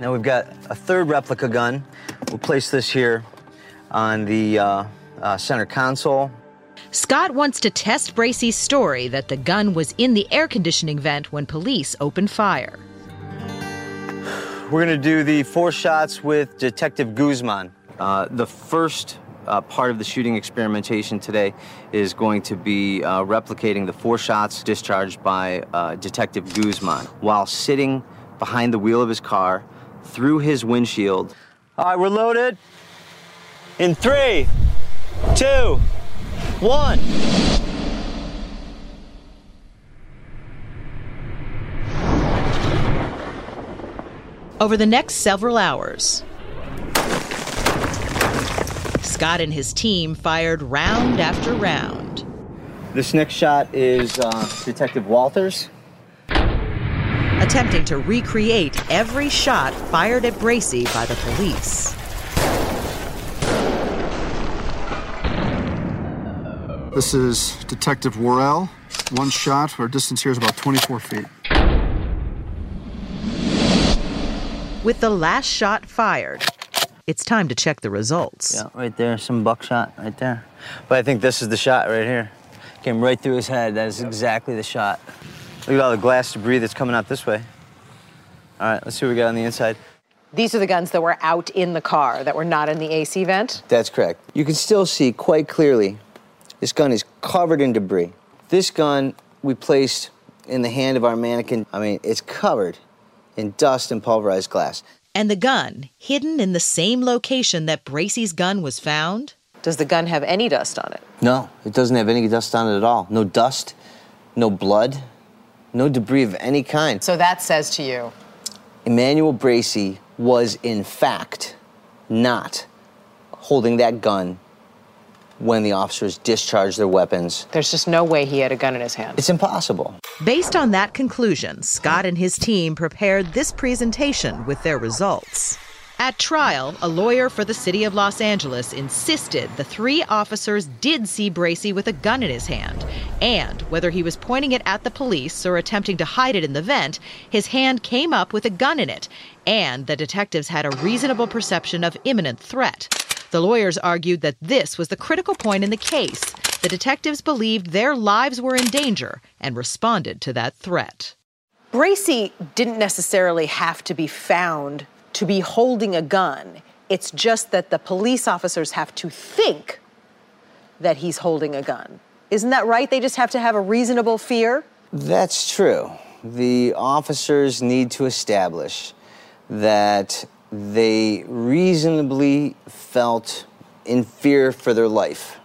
Now we've got a third replica gun. We'll place this here on the uh, uh, center console. Scott wants to test Bracy's story that the gun was in the air conditioning vent when police opened fire. We're going to do the four shots with Detective Guzman. Uh, the first uh, part of the shooting experimentation today is going to be uh, replicating the four shots discharged by uh, Detective Guzman while sitting behind the wheel of his car through his windshield. All right, we're loaded. In three, two, one. Over the next several hours, Scott and his team fired round after round. This next shot is uh, Detective Walters. Attempting to recreate every shot fired at Bracy by the police. This is Detective Worrell. One shot. Our distance here is about 24 feet. With the last shot fired, it's time to check the results. Yeah, right there, some buckshot right there. But I think this is the shot right here. Came right through his head. That is exactly the shot. Look at all the glass debris that's coming out this way. All right, let's see what we got on the inside. These are the guns that were out in the car that were not in the AC vent. That's correct. You can still see quite clearly this gun is covered in debris. This gun we placed in the hand of our mannequin. I mean, it's covered in dust and pulverized glass. And the gun, hidden in the same location that Bracy's gun was found? Does the gun have any dust on it? No, it doesn't have any dust on it at all. No dust, no blood, no debris of any kind. So that says to you Emmanuel Bracy was, in fact, not holding that gun when the officers discharged their weapons. there's just no way he had a gun in his hand. It's impossible. Based on that conclusion, Scott and his team prepared this presentation with their results. At trial, a lawyer for the city of Los Angeles insisted the three officers did see Bracy with a gun in his hand, and whether he was pointing it at the police or attempting to hide it in the vent, his hand came up with a gun in it, and the detectives had a reasonable perception of imminent threat. The lawyers argued that this was the critical point in the case. The detectives believed their lives were in danger and responded to that threat. Bracy didn't necessarily have to be found to be holding a gun. It's just that the police officers have to think that he's holding a gun. Isn't that right? They just have to have a reasonable fear? That's true. The officers need to establish that they reasonably felt in fear for their life.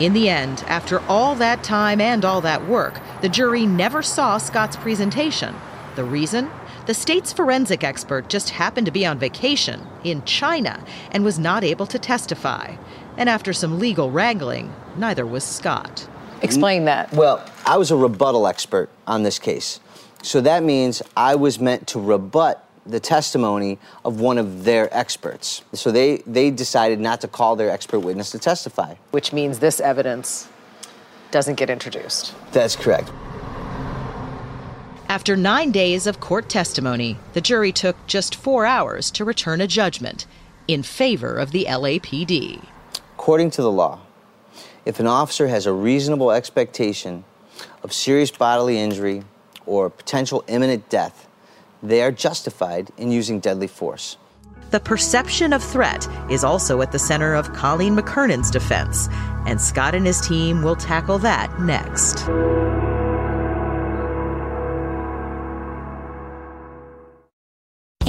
In the end, after all that time and all that work, the jury never saw Scott's presentation. The reason? The state's forensic expert just happened to be on vacation in China and was not able to testify. And after some legal wrangling, neither was Scott. Explain that. Well, I was a rebuttal expert on this case. So that means I was meant to rebut the testimony of one of their experts. So they, they decided not to call their expert witness to testify. Which means this evidence doesn't get introduced. That's correct. After nine days of court testimony, the jury took just four hours to return a judgment in favor of the LAPD. According to the law, if an officer has a reasonable expectation of serious bodily injury or potential imminent death, they are justified in using deadly force. The perception of threat is also at the center of Colleen McKernan's defense, and Scott and his team will tackle that next.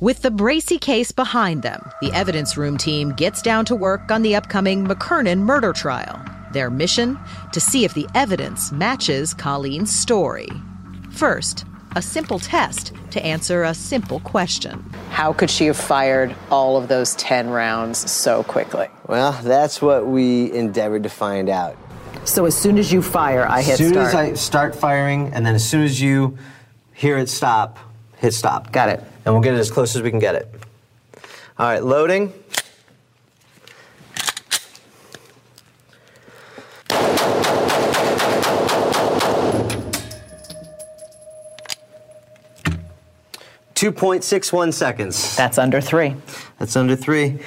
With the Bracy case behind them, the evidence room team gets down to work on the upcoming McKernan murder trial. Their mission? To see if the evidence matches Colleen's story. First, a simple test to answer a simple question. How could she have fired all of those 10 rounds so quickly? Well, that's what we endeavored to find out. So as soon as you fire, I hit as soon start. as I start firing, and then as soon as you hear it stop, hit stop. Got it. And we'll get it as close as we can get it. All right, loading. Two point six one seconds. That's under three. That's under three.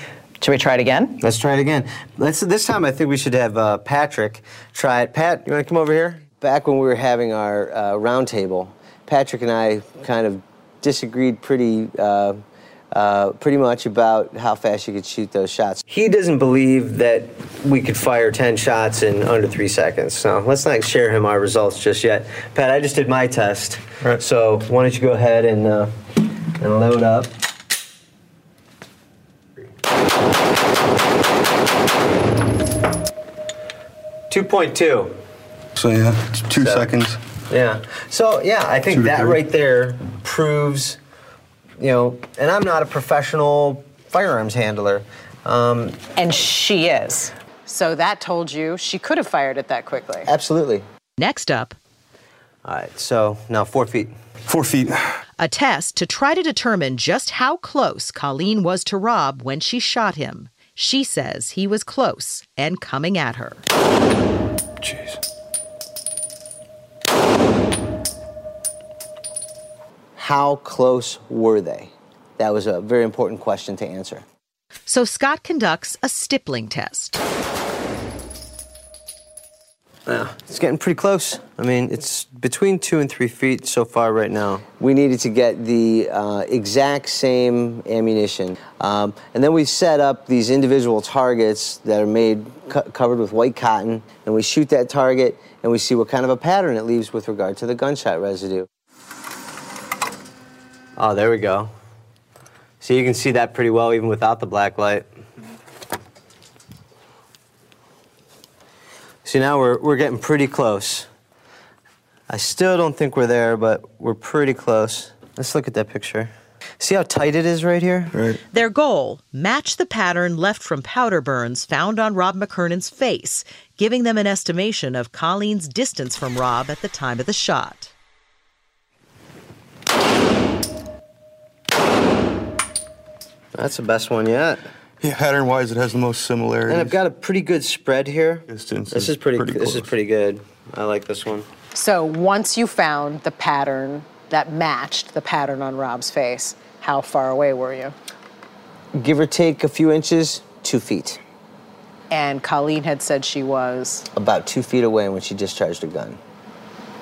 Should we try it again? Let's try it again. Let's. This time, I think we should have uh, Patrick try it. Pat, you want to come over here? Back when we were having our uh, roundtable, Patrick and I kind of disagreed pretty, uh, uh, pretty much about how fast you could shoot those shots. He doesn't believe that we could fire 10 shots in under three seconds. So let's not share him our results just yet. Pat, I just did my test. So why don't you go ahead and, uh, and load up. Two point two. So yeah, two So- seconds. Yeah. So yeah, I think that right there proves, you know, and I'm not a professional firearms handler. Um, And she is. So that told you she could have fired it that quickly. Absolutely. Next up, all right. So now four feet. Four feet. a test to try to determine just how close Colleen was to Rob when she shot him. She says he was close and coming at her. Jeez. How close were they? That was a very important question to answer. So Scott conducts a stippling test. Yeah, it's getting pretty close. I mean, it's between two and three feet so far right now. We needed to get the uh, exact same ammunition. Um, and then we set up these individual targets that are made co- covered with white cotton, and we shoot that target and we see what kind of a pattern it leaves with regard to the gunshot residue. Oh, there we go. So you can see that pretty well even without the black light. See, now we're, we're getting pretty close. I still don't think we're there, but we're pretty close. Let's look at that picture. See how tight it is right here? Right. Their goal match the pattern left from powder burns found on Rob McKernan's face, giving them an estimation of Colleen's distance from Rob at the time of the shot. That's the best one yet. Yeah, pattern wise, it has the most similarities. And I've got a pretty good spread here. Distance This is is pretty. pretty this is pretty good. I like this one. So once you found the pattern that matched the pattern on Rob's face, how far away were you? Give or take a few inches, two feet. And Colleen had said she was. About two feet away when she discharged her gun.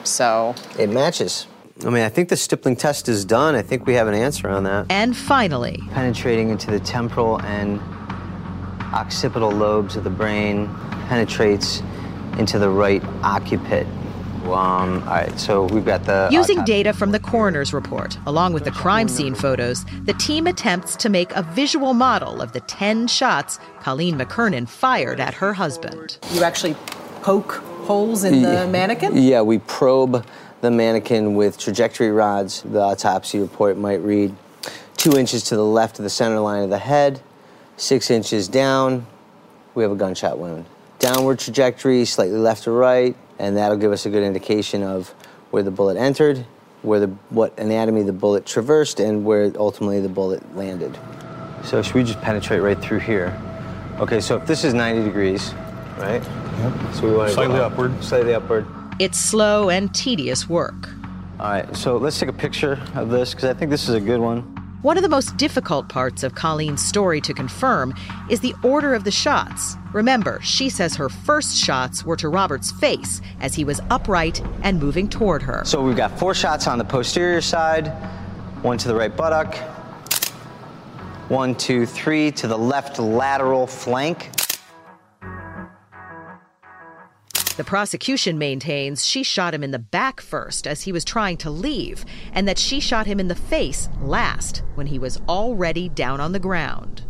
So. It matches. I mean, I think the stippling test is done. I think we have an answer on that. And finally, penetrating into the temporal and occipital lobes of the brain, penetrates into the right occiput. Um, all right, so we've got the. Using data from the coroner's report, along with the crime scene photos, the team attempts to make a visual model of the 10 shots Colleen McKernan fired at her husband. You actually poke holes in the mannequin? Yeah, we probe the mannequin with trajectory rods. The autopsy report might read two inches to the left of the center line of the head, six inches down, we have a gunshot wound. Downward trajectory, slightly left or right, and that'll give us a good indication of where the bullet entered, where the what anatomy the bullet traversed, and where ultimately the bullet landed. So should we just penetrate right through here? Okay, so if this is 90 degrees, right? Yep. So we want to Slightly go up, upward. Slightly upward. It's slow and tedious work. All right, so let's take a picture of this because I think this is a good one. One of the most difficult parts of Colleen's story to confirm is the order of the shots. Remember, she says her first shots were to Robert's face as he was upright and moving toward her. So we've got four shots on the posterior side, one to the right buttock, one, two, three to the left lateral flank. The prosecution maintains she shot him in the back first as he was trying to leave, and that she shot him in the face last when he was already down on the ground.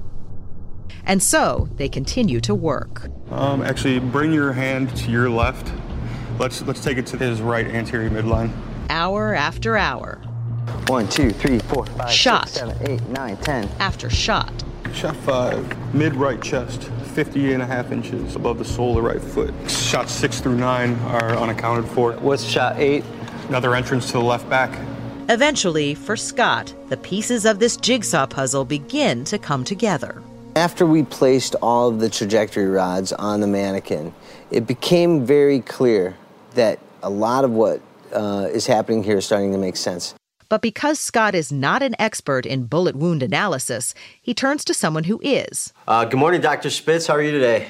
And so they continue to work. Um, actually, bring your hand to your left. Let's let's take it to his right anterior midline. Hour after hour, One, two, three, four, five, Shot. six, seven, eight, nine, ten. after shot. Shot five, mid right chest, 50 and a half inches above the sole of the right foot. Shots six through nine are unaccounted for. What's shot eight? Another entrance to the left back. Eventually, for Scott, the pieces of this jigsaw puzzle begin to come together. After we placed all of the trajectory rods on the mannequin, it became very clear that a lot of what uh, is happening here is starting to make sense. But because Scott is not an expert in bullet wound analysis, he turns to someone who is. Uh, good morning, Dr. Spitz. How are you today?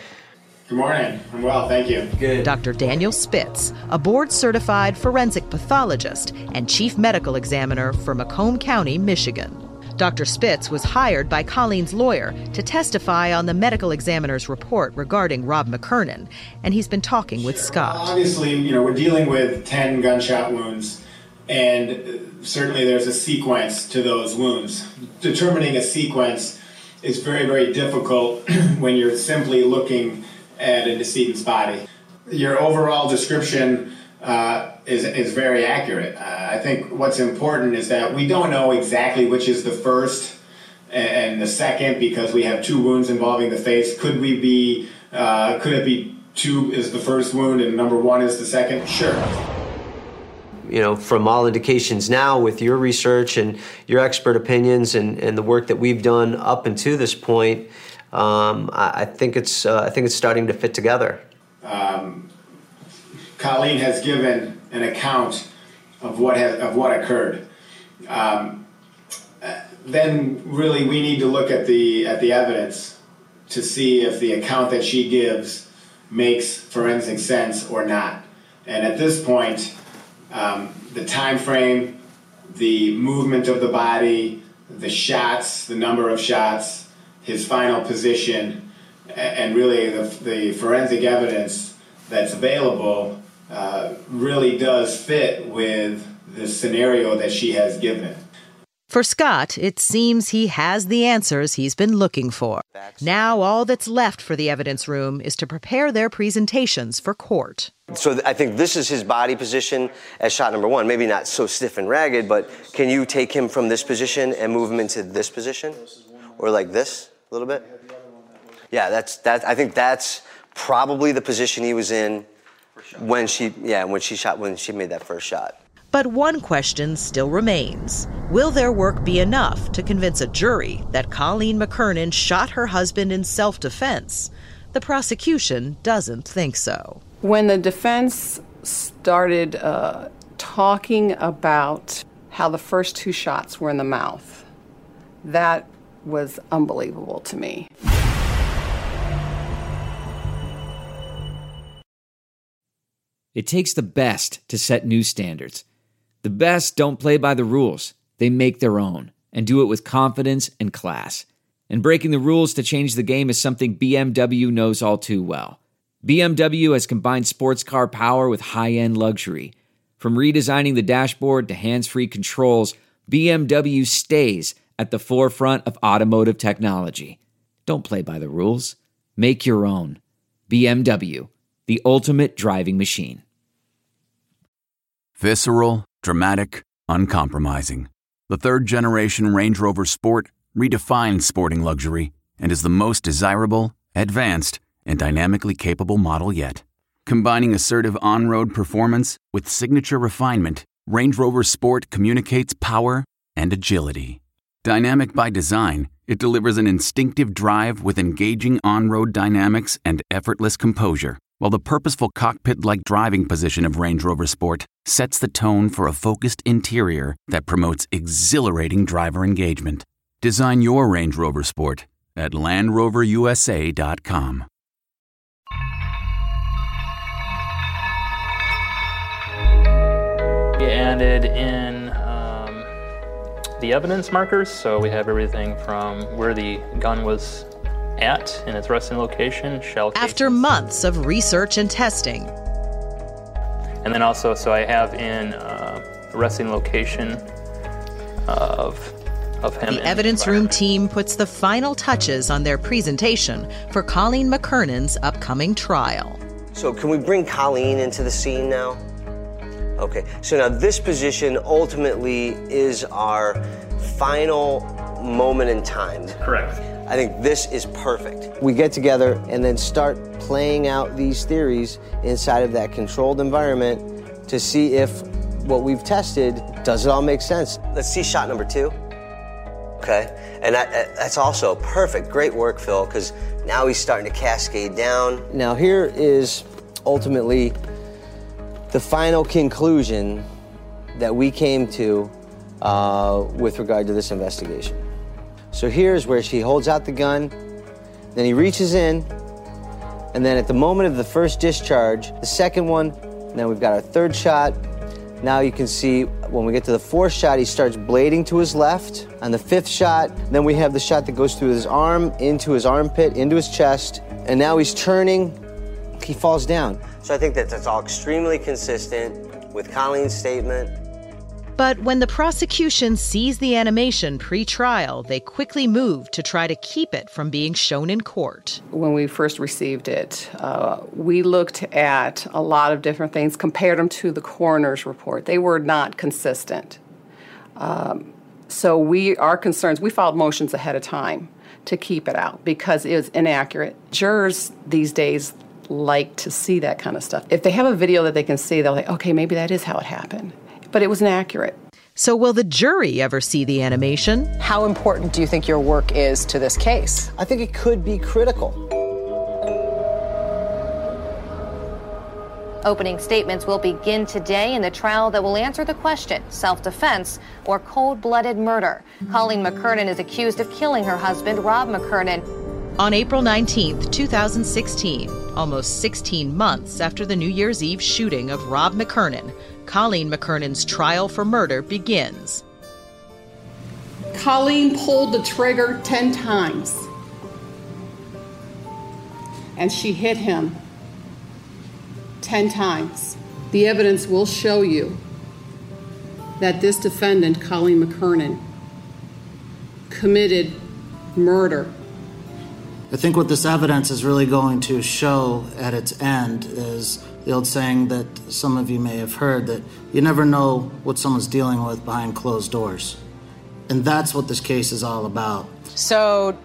Good morning. I'm well, thank you. Good. Dr. Daniel Spitz, a board certified forensic pathologist and chief medical examiner for Macomb County, Michigan. Dr. Spitz was hired by Colleen's lawyer to testify on the medical examiner's report regarding Rob McKernan, and he's been talking with Scott. Obviously, you know, we're dealing with 10 gunshot wounds, and certainly there's a sequence to those wounds. Determining a sequence is very, very difficult (clears throat) when you're simply looking at a decedent's body. Your overall description uh, is, is very accurate. Uh, I think what's important is that we don't know exactly which is the first and, the second because we have two wounds involving the face. Could we be, uh, could it be two is the first wound and number one is the second? Sure. You know, from all indications now, with your research and your expert opinions and, and the work that we've done up until this point, um, I, I think it's uh, I think it's starting to fit together. Um, Colleen has given an account of what of what occurred. Um, uh, then really we need to look at the at the evidence to see if the account that she gives makes forensic sense or not. And at this point, um, the time frame, the movement of the body, the shots, the number of shots, his final position, and really the, the forensic evidence that's available uh, really does fit with the scenario that she has given. For Scott, it seems he has the answers he's been looking for. Now, all that's left for the evidence room is to prepare their presentations for court. So I think this is his body position as shot number one. Maybe not so stiff and ragged, but can you take him from this position and move him into this position, or like this a little bit? Yeah, that's that. I think that's probably the position he was in when she, yeah, when she shot when she made that first shot. But one question still remains Will their work be enough to convince a jury that Colleen McKernan shot her husband in self defense? The prosecution doesn't think so. When the defense started uh, talking about how the first two shots were in the mouth. That was unbelievable to me. It takes the best to set new standards. The best don't play by the rules, they make their own and do it with confidence and class. And breaking the rules to change the game is something BMW knows all too well. BMW has combined sports car power with high end luxury. From redesigning the dashboard to hands free controls, BMW stays at the forefront of automotive technology. Don't play by the rules, make your own. BMW, the ultimate driving machine. Visceral, dramatic, uncompromising. The third generation Range Rover Sport redefines sporting luxury and is the most desirable, advanced, and dynamically capable model yet. Combining assertive on road performance with signature refinement, Range Rover Sport communicates power and agility. Dynamic by design, it delivers an instinctive drive with engaging on road dynamics and effortless composure, while the purposeful cockpit like driving position of Range Rover Sport sets the tone for a focused interior that promotes exhilarating driver engagement. Design your Range Rover Sport at LandRoverUSA.com. We added in um, the evidence markers, so we have everything from where the gun was at in its resting location, shell casing. After months of research and testing, And then also, so I have in uh, resting location of of him. the evidence room team puts the final touches on their presentation for Colleen McKernan's upcoming trial. So can we bring Colleen into the scene now? Okay, so now this position ultimately is our final moment in time. Correct. I think this is perfect. We get together and then start playing out these theories inside of that controlled environment to see if what we've tested does it all make sense. Let's see shot number two. Okay, and that, that's also perfect. Great work, Phil, because now he's starting to cascade down. Now, here is ultimately the final conclusion that we came to uh, with regard to this investigation. So here's where she holds out the gun, then he reaches in, and then at the moment of the first discharge, the second one, and then we've got our third shot. Now you can see when we get to the fourth shot, he starts blading to his left. On the fifth shot, then we have the shot that goes through his arm, into his armpit, into his chest, and now he's turning, he falls down. So I think that that's all extremely consistent with Colleen's statement. But when the prosecution sees the animation pre trial, they quickly move to try to keep it from being shown in court. When we first received it, uh, we looked at a lot of different things, compared them to the coroner's report. They were not consistent. Um, so we, our concerns, we filed motions ahead of time to keep it out because it was inaccurate. Jurors these days like to see that kind of stuff. If they have a video that they can see, they'll like, okay, maybe that is how it happened. But it was inaccurate. So, will the jury ever see the animation? How important do you think your work is to this case? I think it could be critical. Opening statements will begin today in the trial that will answer the question self defense or cold blooded murder. Colleen McKernan is accused of killing her husband, Rob McKernan. On April 19th, 2016, almost 16 months after the New Year's Eve shooting of Rob McKernan, Colleen McKernan's trial for murder begins. Colleen pulled the trigger 10 times. And she hit him 10 times. The evidence will show you that this defendant, Colleen McKernan, committed murder. I think what this evidence is really going to show at its end is the old saying that some of you may have heard that you never know what someone's dealing with behind closed doors. And that's what this case is all about. So,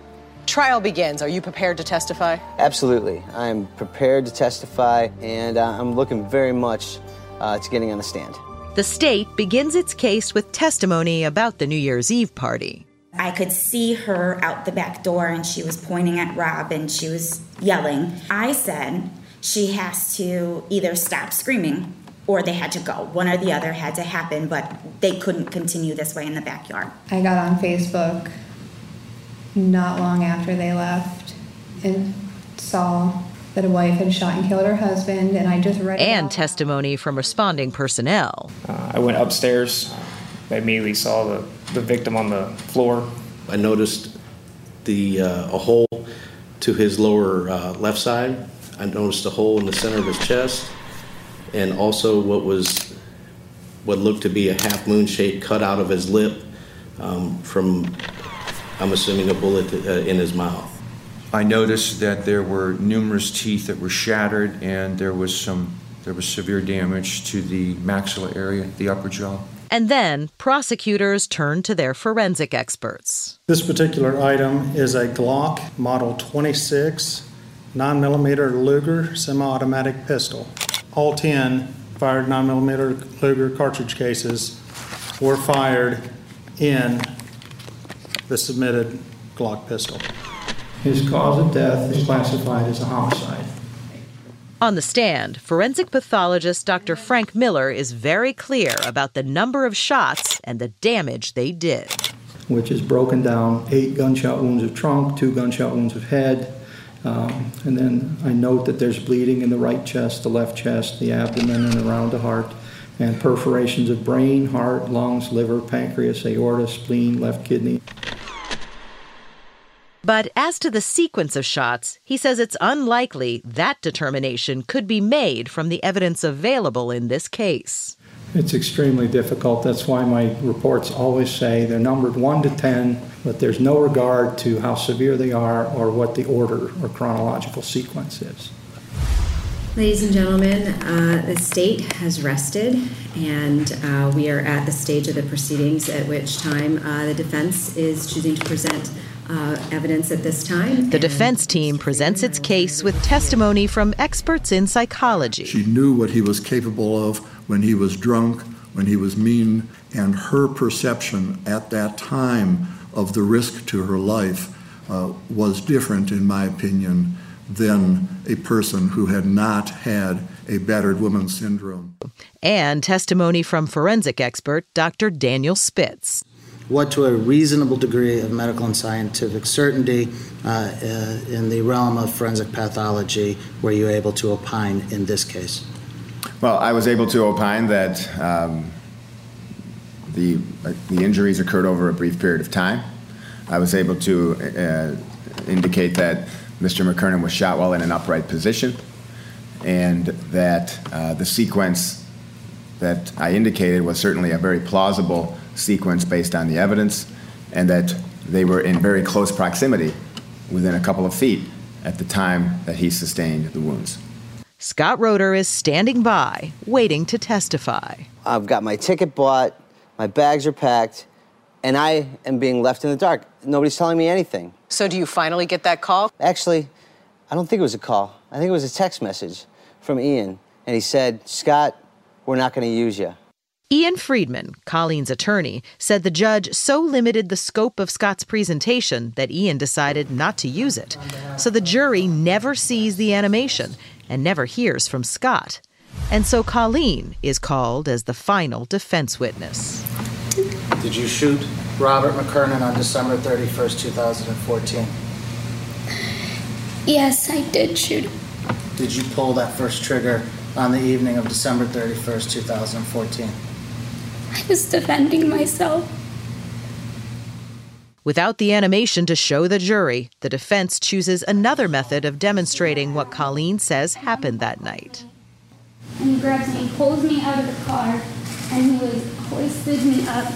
trial begins. Are you prepared to testify? Absolutely. I'm prepared to testify, and uh, I'm looking very much uh, to getting on the stand. The state begins its case with testimony about the New Year's Eve party. I could see her out the back door and she was pointing at Rob and she was yelling. I said she has to either stop screaming or they had to go. One or the other had to happen, but they couldn't continue this way in the backyard. I got on Facebook not long after they left and saw that a wife had shot and killed her husband, and I just read And out. testimony from responding personnel. Uh, I went upstairs. I immediately saw the, the victim on the floor. I noticed the uh, a hole to his lower uh, left side. I noticed a hole in the center of his chest, and also what was what looked to be a half moon shape cut out of his lip um, from, I'm assuming, a bullet uh, in his mouth. I noticed that there were numerous teeth that were shattered, and there was some there was severe damage to the maxilla area, the upper jaw. And then prosecutors turned to their forensic experts. This particular item is a Glock Model 26 9mm Luger semi-automatic pistol. All 10 fired 9mm Luger cartridge cases were fired in the submitted Glock pistol. His cause of death is classified as a homicide. On the stand, forensic pathologist Dr. Frank Miller is very clear about the number of shots and the damage they did. which is broken down eight gunshot wounds of trunk, two gunshot wounds of head. Um, and then I note that there's bleeding in the right chest, the left chest, the abdomen, and around the heart, and perforations of brain, heart, lungs, liver, pancreas, aorta, spleen, left kidney. But as to the sequence of shots, he says it's unlikely that determination could be made from the evidence available in this case. It's extremely difficult. That's why my reports always say they're numbered 1 to 10, but there's no regard to how severe they are or what the order or chronological sequence is. Ladies and gentlemen, uh, the state has rested, and uh, we are at the stage of the proceedings at which time uh, the defense is choosing to present uh, evidence at this time. The defense team presents its case with testimony from experts in psychology. She knew what he was capable of when he was drunk, when he was mean, and her perception at that time of the risk to her life uh, was different, in my opinion, than a person who had not had a battered woman syndrome. And testimony from forensic expert Dr. Daniel Spitz. What, to a reasonable degree of medical and scientific certainty uh, uh, in the realm of forensic pathology were you able to opine in this case? Well, I was able to opine that um, the, uh, the injuries occurred over a brief period of time. I was able to uh, indicate that Mr. McKernan was shot while in an upright position, and that uh, the sequence that I indicated was certainly a very plausible sequence based on the evidence, and that they were in very close proximity, within a couple of feet, at the time that he sustained the wounds. Scott Roder is standing by, waiting to testify. I've got my ticket bought, my bags are packed, and I am being left in the dark. Nobody's telling me anything. So, do you finally get that call? Actually, I don't think it was a call. I think it was a text message from Ian, and he said, Scott, we're not going to use you. Ian Friedman, Colleen's attorney, said the judge so limited the scope of Scott's presentation that Ian decided not to use it. So the jury never sees the animation and never hears from Scott. And so Colleen is called as the final defense witness. Did you shoot Robert McKernan on December 31st, 2014? Yes, I did shoot. Did you pull that first trigger on the evening of December 31st, 2014? I was defending myself. Without the animation to show the jury, the defense chooses another method of demonstrating what Colleen says happened that night. And he grabs me, pulls me out of the car, and he was hoisted me up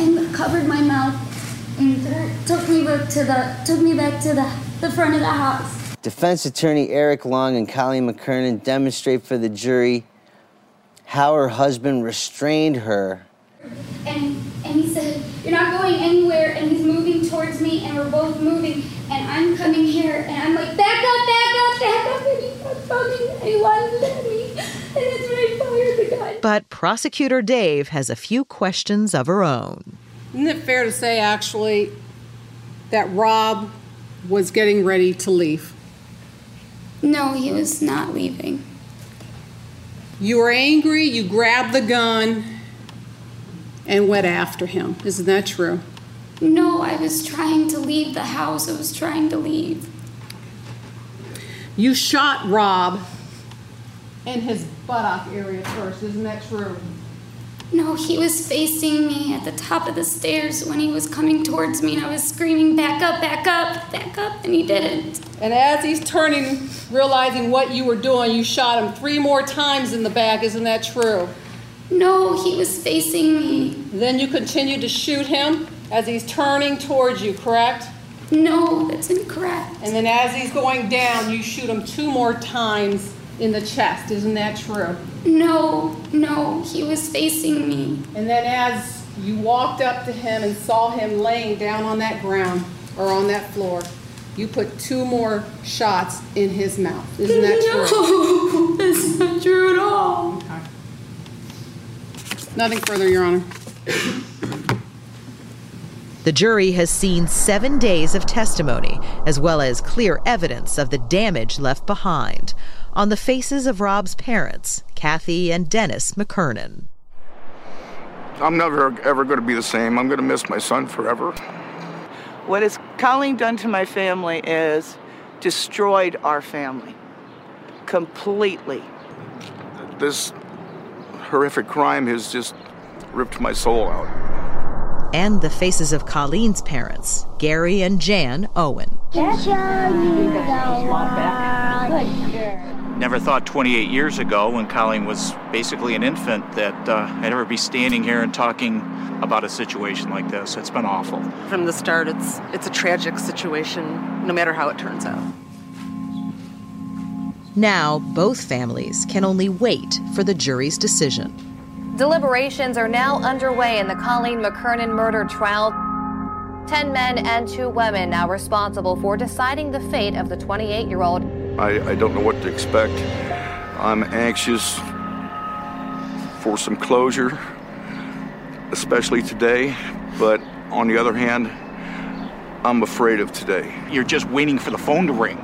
and covered my mouth and took me back to the took me back to the, the front of the house. Defense attorney Eric Long and Colleen McKernan demonstrate for the jury how her husband restrained her. And and he said, You're not going anywhere and he's moving towards me and we're both moving and I'm coming here and I'm like, back up, back up, back up and he kept coming and he wanted at me. And that's when I fired the gun. But prosecutor Dave has a few questions of her own. Isn't it fair to say, actually, that Rob was getting ready to leave? No, he was not leaving. You were angry, you grabbed the gun, and went after him. Isn't that true? No, I was trying to leave the house. I was trying to leave. You shot Rob in his buttock area first. Isn't that true? No, he was facing me at the top of the stairs when he was coming towards me, and I was screaming, Back up, back up, back up, and he didn't. And as he's turning, realizing what you were doing, you shot him three more times in the back. Isn't that true? No, he was facing me. Then you continued to shoot him as he's turning towards you, correct? No, that's incorrect. And then as he's going down, you shoot him two more times in the chest. Isn't that true? No, no, he was facing me. And then as you walked up to him and saw him laying down on that ground or on that floor, you put two more shots in his mouth. Isn't that true? No, (laughs) that's not true at all. Okay. Nothing further, Your Honor. The jury has seen seven days of testimony, as well as clear evidence of the damage left behind on the faces of Rob's parents, Kathy and Dennis McKernan. I'm never ever going to be the same. I'm going to miss my son forever. What has Colleen done to my family is destroyed our family completely. This horrific crime has just ripped my soul out. And the faces of Colleen's parents, Gary and Jan Owen. Never thought 28 years ago, when Colleen was basically an infant, that uh, I'd ever be standing here and talking about a situation like this. It's been awful. From the start, it's it's a tragic situation, no matter how it turns out. Now, both families can only wait for the jury's decision. Deliberations are now underway in the Colleen McKernan murder trial. Ten men and two women now responsible for deciding the fate of the 28 year old. I, I don't know what to expect. I'm anxious for some closure, especially today, but on the other hand, I'm afraid of today. You're just waiting for the phone to ring.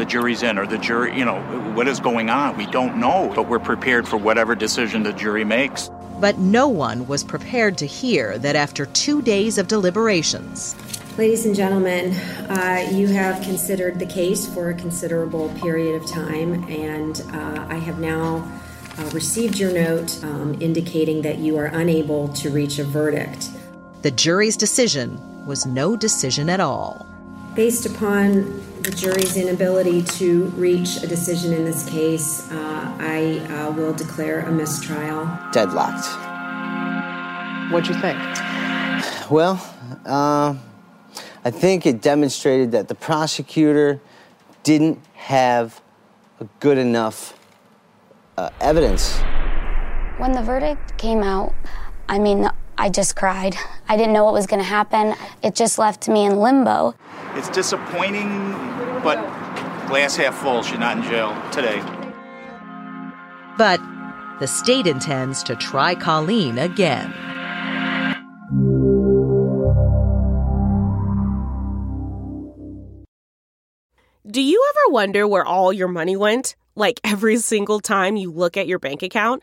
The jury's in, or the jury, you know, what is going on? We don't know, but we're prepared for whatever decision the jury makes. But no one was prepared to hear that after two days of deliberations, Ladies and gentlemen, uh, you have considered the case for a considerable period of time, and uh, I have now uh, received your note um, indicating that you are unable to reach a verdict. the jury's decision was no decision at all. Based upon the jury's inability to reach a decision in this case, uh, I uh, will declare a mistrial. Deadlocked. What'd you think? Well, uh, I think it demonstrated that the prosecutor didn't have a good enough uh, evidence. When the verdict came out, I mean, I just cried. I didn't know what was going to happen. It just left me in limbo. It's disappointing, but glass half full. She's not in jail today. But the state intends to try Colleen again. Do you ever wonder where all your money went? Like every single time you look at your bank account?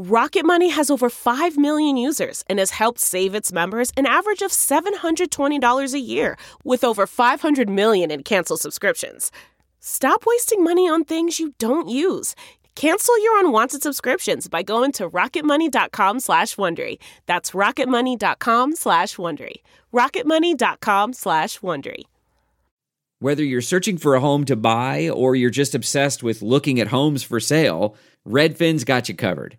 Rocket Money has over 5 million users and has helped save its members an average of $720 a year, with over 500 million in canceled subscriptions. Stop wasting money on things you don't use. Cancel your unwanted subscriptions by going to rocketmoney.com slash Wondery. That's rocketmoney.com slash Wondery. rocketmoney.com slash Wondery. Whether you're searching for a home to buy or you're just obsessed with looking at homes for sale, Redfin's got you covered.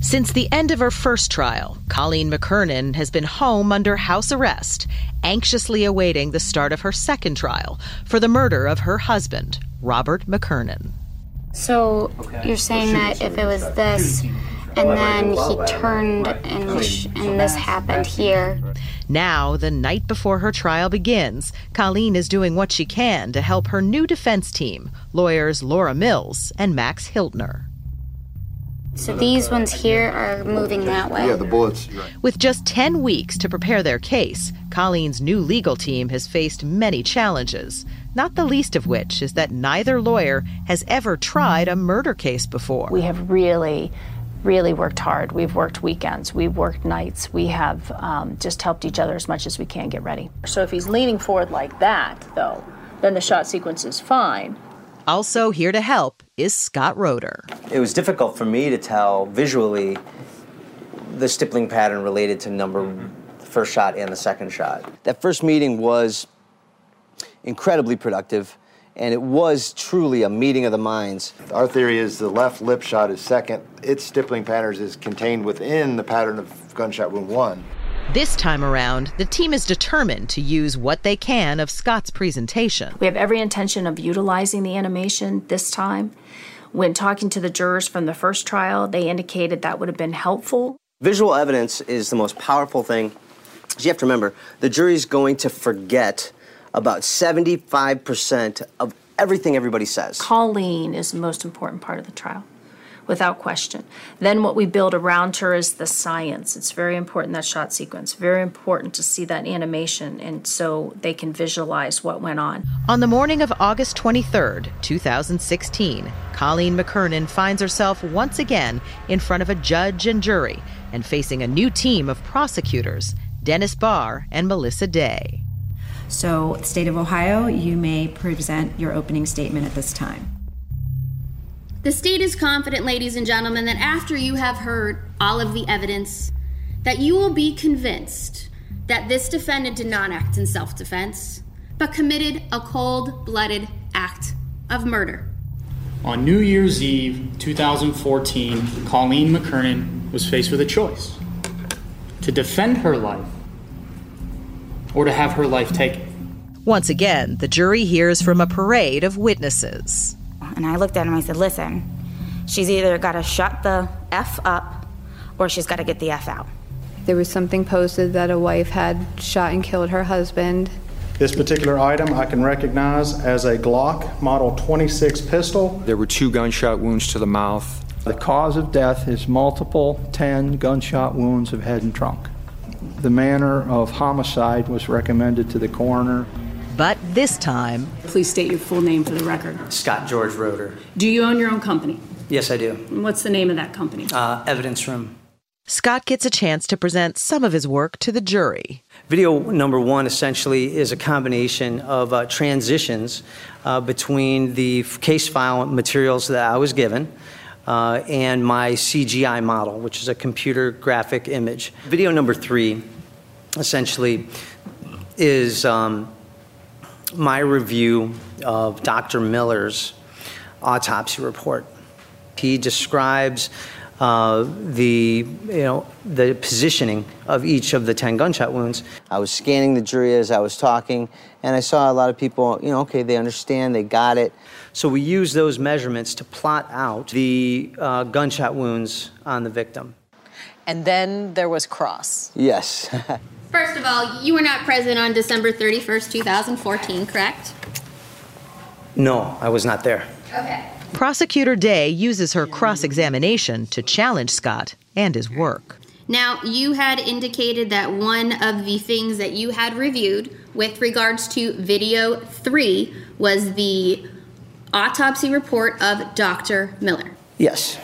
Since the end of her first trial, Colleen McKernan has been home under house arrest, anxiously awaiting the start of her second trial for the murder of her husband, Robert McKernan. So you're saying that if it was this, and then he turned and sh- and this happened here. Now, the night before her trial begins, Colleen is doing what she can to help her new defense team, lawyers Laura Mills and Max Hiltner. So these ones here are moving that way. Yeah, the bullets. With just 10 weeks to prepare their case, Colleen's new legal team has faced many challenges, not the least of which is that neither lawyer has ever tried a murder case before. We have really, really worked hard. We've worked weekends, we've worked nights, we have um, just helped each other as much as we can get ready. So if he's leaning forward like that, though, then the shot sequence is fine. Also here to help is Scott Roder. It was difficult for me to tell visually the stippling pattern related to number the first shot and the second shot. That first meeting was incredibly productive, and it was truly a meeting of the minds. Our theory is the left lip shot is second. Its stippling patterns is contained within the pattern of gunshot wound one. This time around, the team is determined to use what they can of Scott's presentation. We have every intention of utilizing the animation this time. When talking to the jurors from the first trial, they indicated that would have been helpful. Visual evidence is the most powerful thing. You have to remember, the jury's going to forget about 75% of everything everybody says. Colleen is the most important part of the trial, without question. Then what we build around her is the science. It's very important, that shot sequence. Very important to see that animation and so they can visualize what went on. On the morning of August 23rd, 2016, Colleen McKernan finds herself once again in front of a judge and jury and facing a new team of prosecutors, Dennis Barr and Melissa Day. So, State of Ohio, you may present your opening statement at this time. The state is confident, ladies and gentlemen, that after you have heard all of the evidence, that you will be convinced that this defendant did not act in self defense, but committed a cold blooded act of murder. On New Year's Eve 2014, Colleen McKernan was faced with a choice to defend her life or to have her life taken. Once again, the jury hears from a parade of witnesses. And I looked at him and I said, listen, she's either got to shut the F up or she's got to get the F out. There was something posted that a wife had shot and killed her husband. This particular item I can recognize as a Glock Model 26 pistol. There were two gunshot wounds to the mouth. The cause of death is multiple 10 gunshot wounds of head and trunk. The manner of homicide was recommended to the coroner. But this time, Please state your full name for the record. Scott George Roder. Do you own your own company? Yes, I do. And what's the name of that company? Uh, evidence room. Scott gets a chance to present some of his work to the jury. Video number one essentially is a combination of uh, transitions uh, between the case file materials that I was given uh, and my CGI model, which is a computer graphic image. Video number three essentially is um, my review of Dr. Miller's autopsy report. He describes uh, the you know the positioning of each of the 10 gunshot wounds. I was scanning the jury as I was talking, and I saw a lot of people, you know, okay, they understand, they got it. So we use those measurements to plot out the uh, gunshot wounds on the victim. And then there was Cross. Yes. (laughs) First of all, you were not present on December 31st, 2014, correct? no, I was not there. Okay. Prosecutor Day uses her cross examination to challenge Scott and his work. Now, you had indicated that one of the things that you had reviewed with regards to video three was the autopsy report of Dr. Miller. Yes.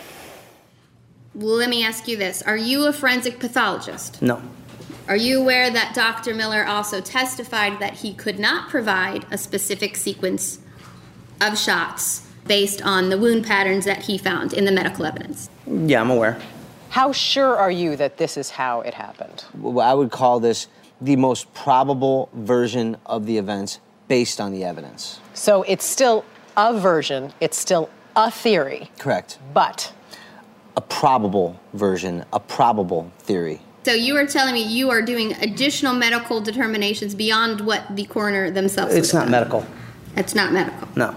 Let me ask you this Are you a forensic pathologist? No. Are you aware that Dr. Miller also testified that he could not provide a specific sequence of shots based on the wound patterns that he found in the medical evidence? Yeah, I'm aware. How sure are you that this is how it happened? Well, I would call this the most probable version of the events based on the evidence. So it's still a version, it's still a theory, Correct. but A probable version, a probable theory. So you are telling me you are doing additional medical determinations beyond what the coroner themselves. It's not have medical. It's not medical. No.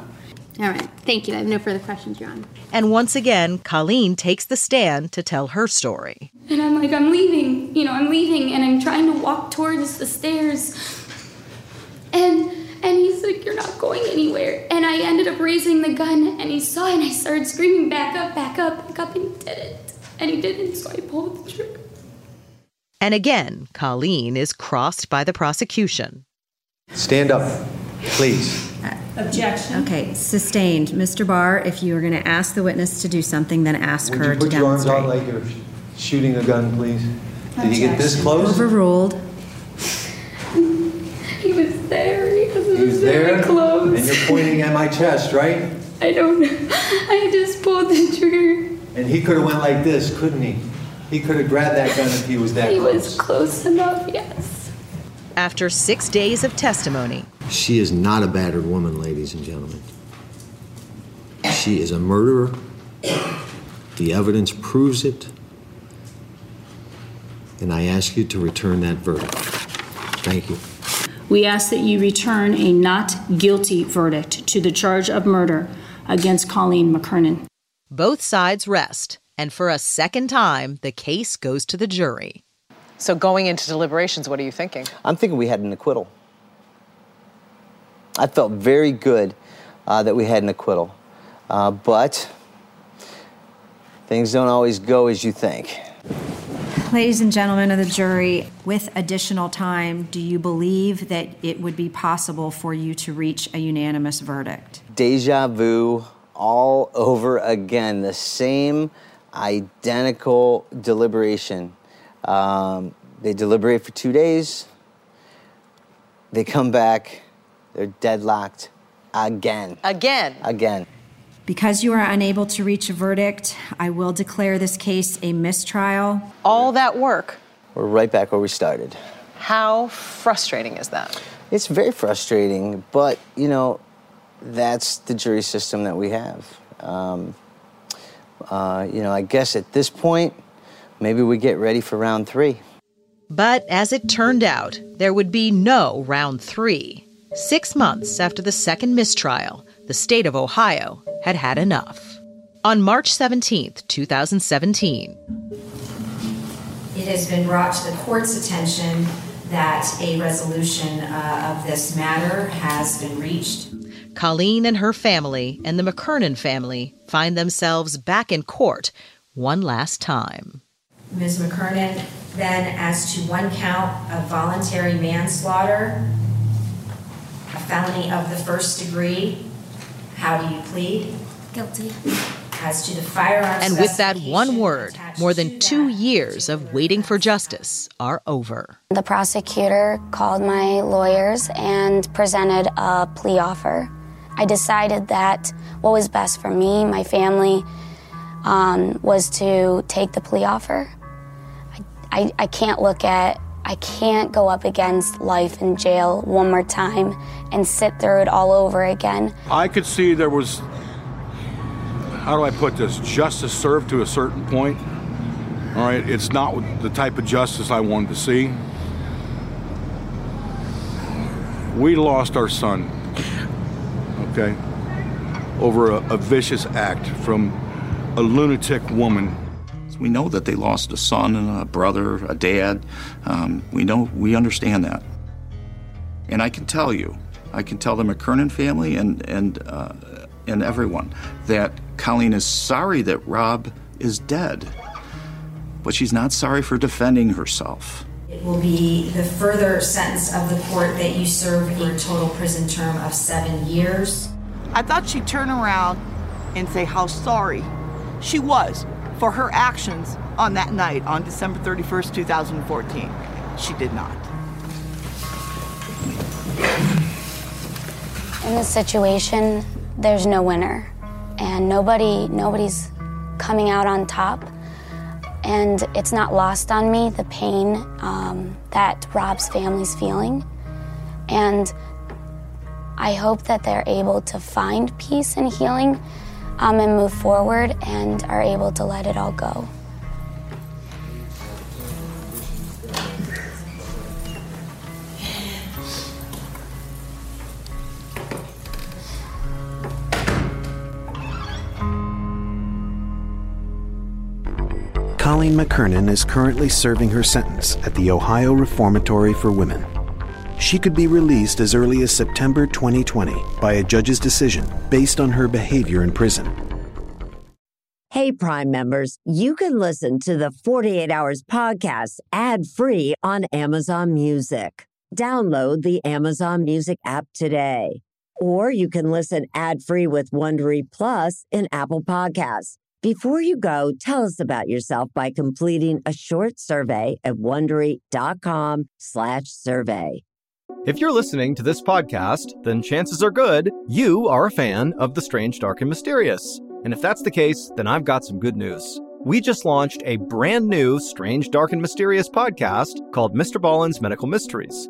All right. Thank you. I have no further questions, Your Honor. And once again, Colleen takes the stand to tell her story. And I'm like, I'm leaving, you know, I'm leaving, and I'm trying to walk towards the stairs. And and he's like, You're not going anywhere. And I ended up raising the gun, and he saw it, and I started screaming, Back up, back up, back up, and he didn't. And he didn't, so I pulled the trigger. And again, Colleen is crossed by the prosecution. Stand up, please. Objection. Okay, sustained. Mr. Barr, if you are going to ask the witness to do something, then ask Would her you to put your arms out like you're shooting a gun, please? Did he get this close? Overruled. (laughs) He was there. He was, He was there, close. and you're pointing at my chest, right? I don't know. (laughs) I just pulled the trigger. And he could have went like this, couldn't he? He could have grabbed that gun if he was that He close. was close enough, yes. After six days of testimony, She is not a battered woman, ladies and gentlemen. She is a murderer. The evidence proves it. And I ask you to return that verdict. Thank you. We ask that you return a not guilty verdict to the charge of murder against Colleen McKernan. both sides rest, and for a second time, the case goes to the jury. so going into deliberations, what are you thinking? I'm thinking we had an acquittal. I felt very good uh, that we had an acquittal. Uh, but things don't always go as you think. Ladies and gentlemen of the jury, with additional time, do you believe that it would be possible for you to reach a unanimous verdict? Deja vu all over again. The same identical deliberation. Um, they deliberate for two days. They come back. They're deadlocked again. Again. Again. Because you are unable to reach a verdict, I will declare this case a mistrial. All that work. We're right back where we started. How frustrating is that? It's very frustrating, but you know, that's the jury system that we have. Um, uh, you know, I guess at this point, maybe we get ready for round three. But as it turned out, there would be no round three. Six months after the second mistrial, the state of Ohio had had enough. On March 17th, 2017, It has been brought to the court's attention that a resolution uh, of this matter has been reached. Colleen and her family and the McKernan family find themselves back in court one last time. Ms. McKernan, then as to one count of voluntary manslaughter, a felony of the first degree, how do you plead? Guilty. As to the firearms And with that one word, more than two years of waiting for justice are over. The prosecutor called my lawyers and presented a plea offer. I decided that what was best for me, my family, um, was to take the plea offer. I, I, I can't look at, I can't go up against life in jail one more time and sit through it all over again. I could see there was, how do I put this, justice served to a certain point. All right, it's not the type of justice I wanted to see. We lost our son, okay, over a, a vicious act from a lunatic woman. We know that they lost a son and a brother, a dad. Um, we know, we understand that. And I can tell you, I can tell the McKernan family and and uh, and everyone that Colleen is sorry that Rob is dead, but she's not sorry for defending herself. It will be the further sentence of the court that you serve a total prison term of seven years. I thought she'd turn around and say how sorry she was for her actions on that night on December 31st, 2014. She did not. In this situation, there's no winner, and nobody nobody's coming out on top. And it's not lost on me the pain um, that Rob's family's feeling. And I hope that they're able to find peace and healing um, and move forward and are able to let it all go. Colleen McKernan is currently serving her sentence at the Ohio Reformatory for Women. She could be released as early as September 2020 by a judge's decision based on her behavior in prison. Hey, Prime members, you can listen to the 48 Hours podcast ad free on Amazon Music. Download the Amazon Music app today. Or you can listen ad free with Wondery Plus in Apple Podcasts. Before you go, tell us about yourself by completing a short survey at wondery.com/survey. If you're listening to this podcast, then chances are good you are a fan of the strange, dark, and mysterious. And if that's the case, then I've got some good news. We just launched a brand new Strange, Dark, and Mysterious podcast called Mr. Ballen's Medical Mysteries.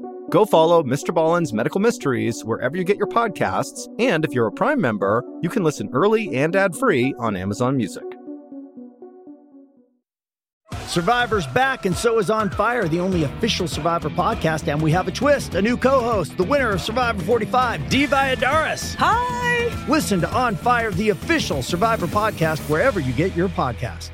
Go follow Mr. Ballen's Medical Mysteries wherever you get your podcasts, and if you're a Prime member, you can listen early and ad-free on Amazon Music. Survivor's back, and so is On Fire, the only official Survivor podcast. And we have a twist a new co host, the winner of Survivor 45, Dee Valladares. Hi! Listen to On Fire, the official Survivor podcast, wherever you get your podcast.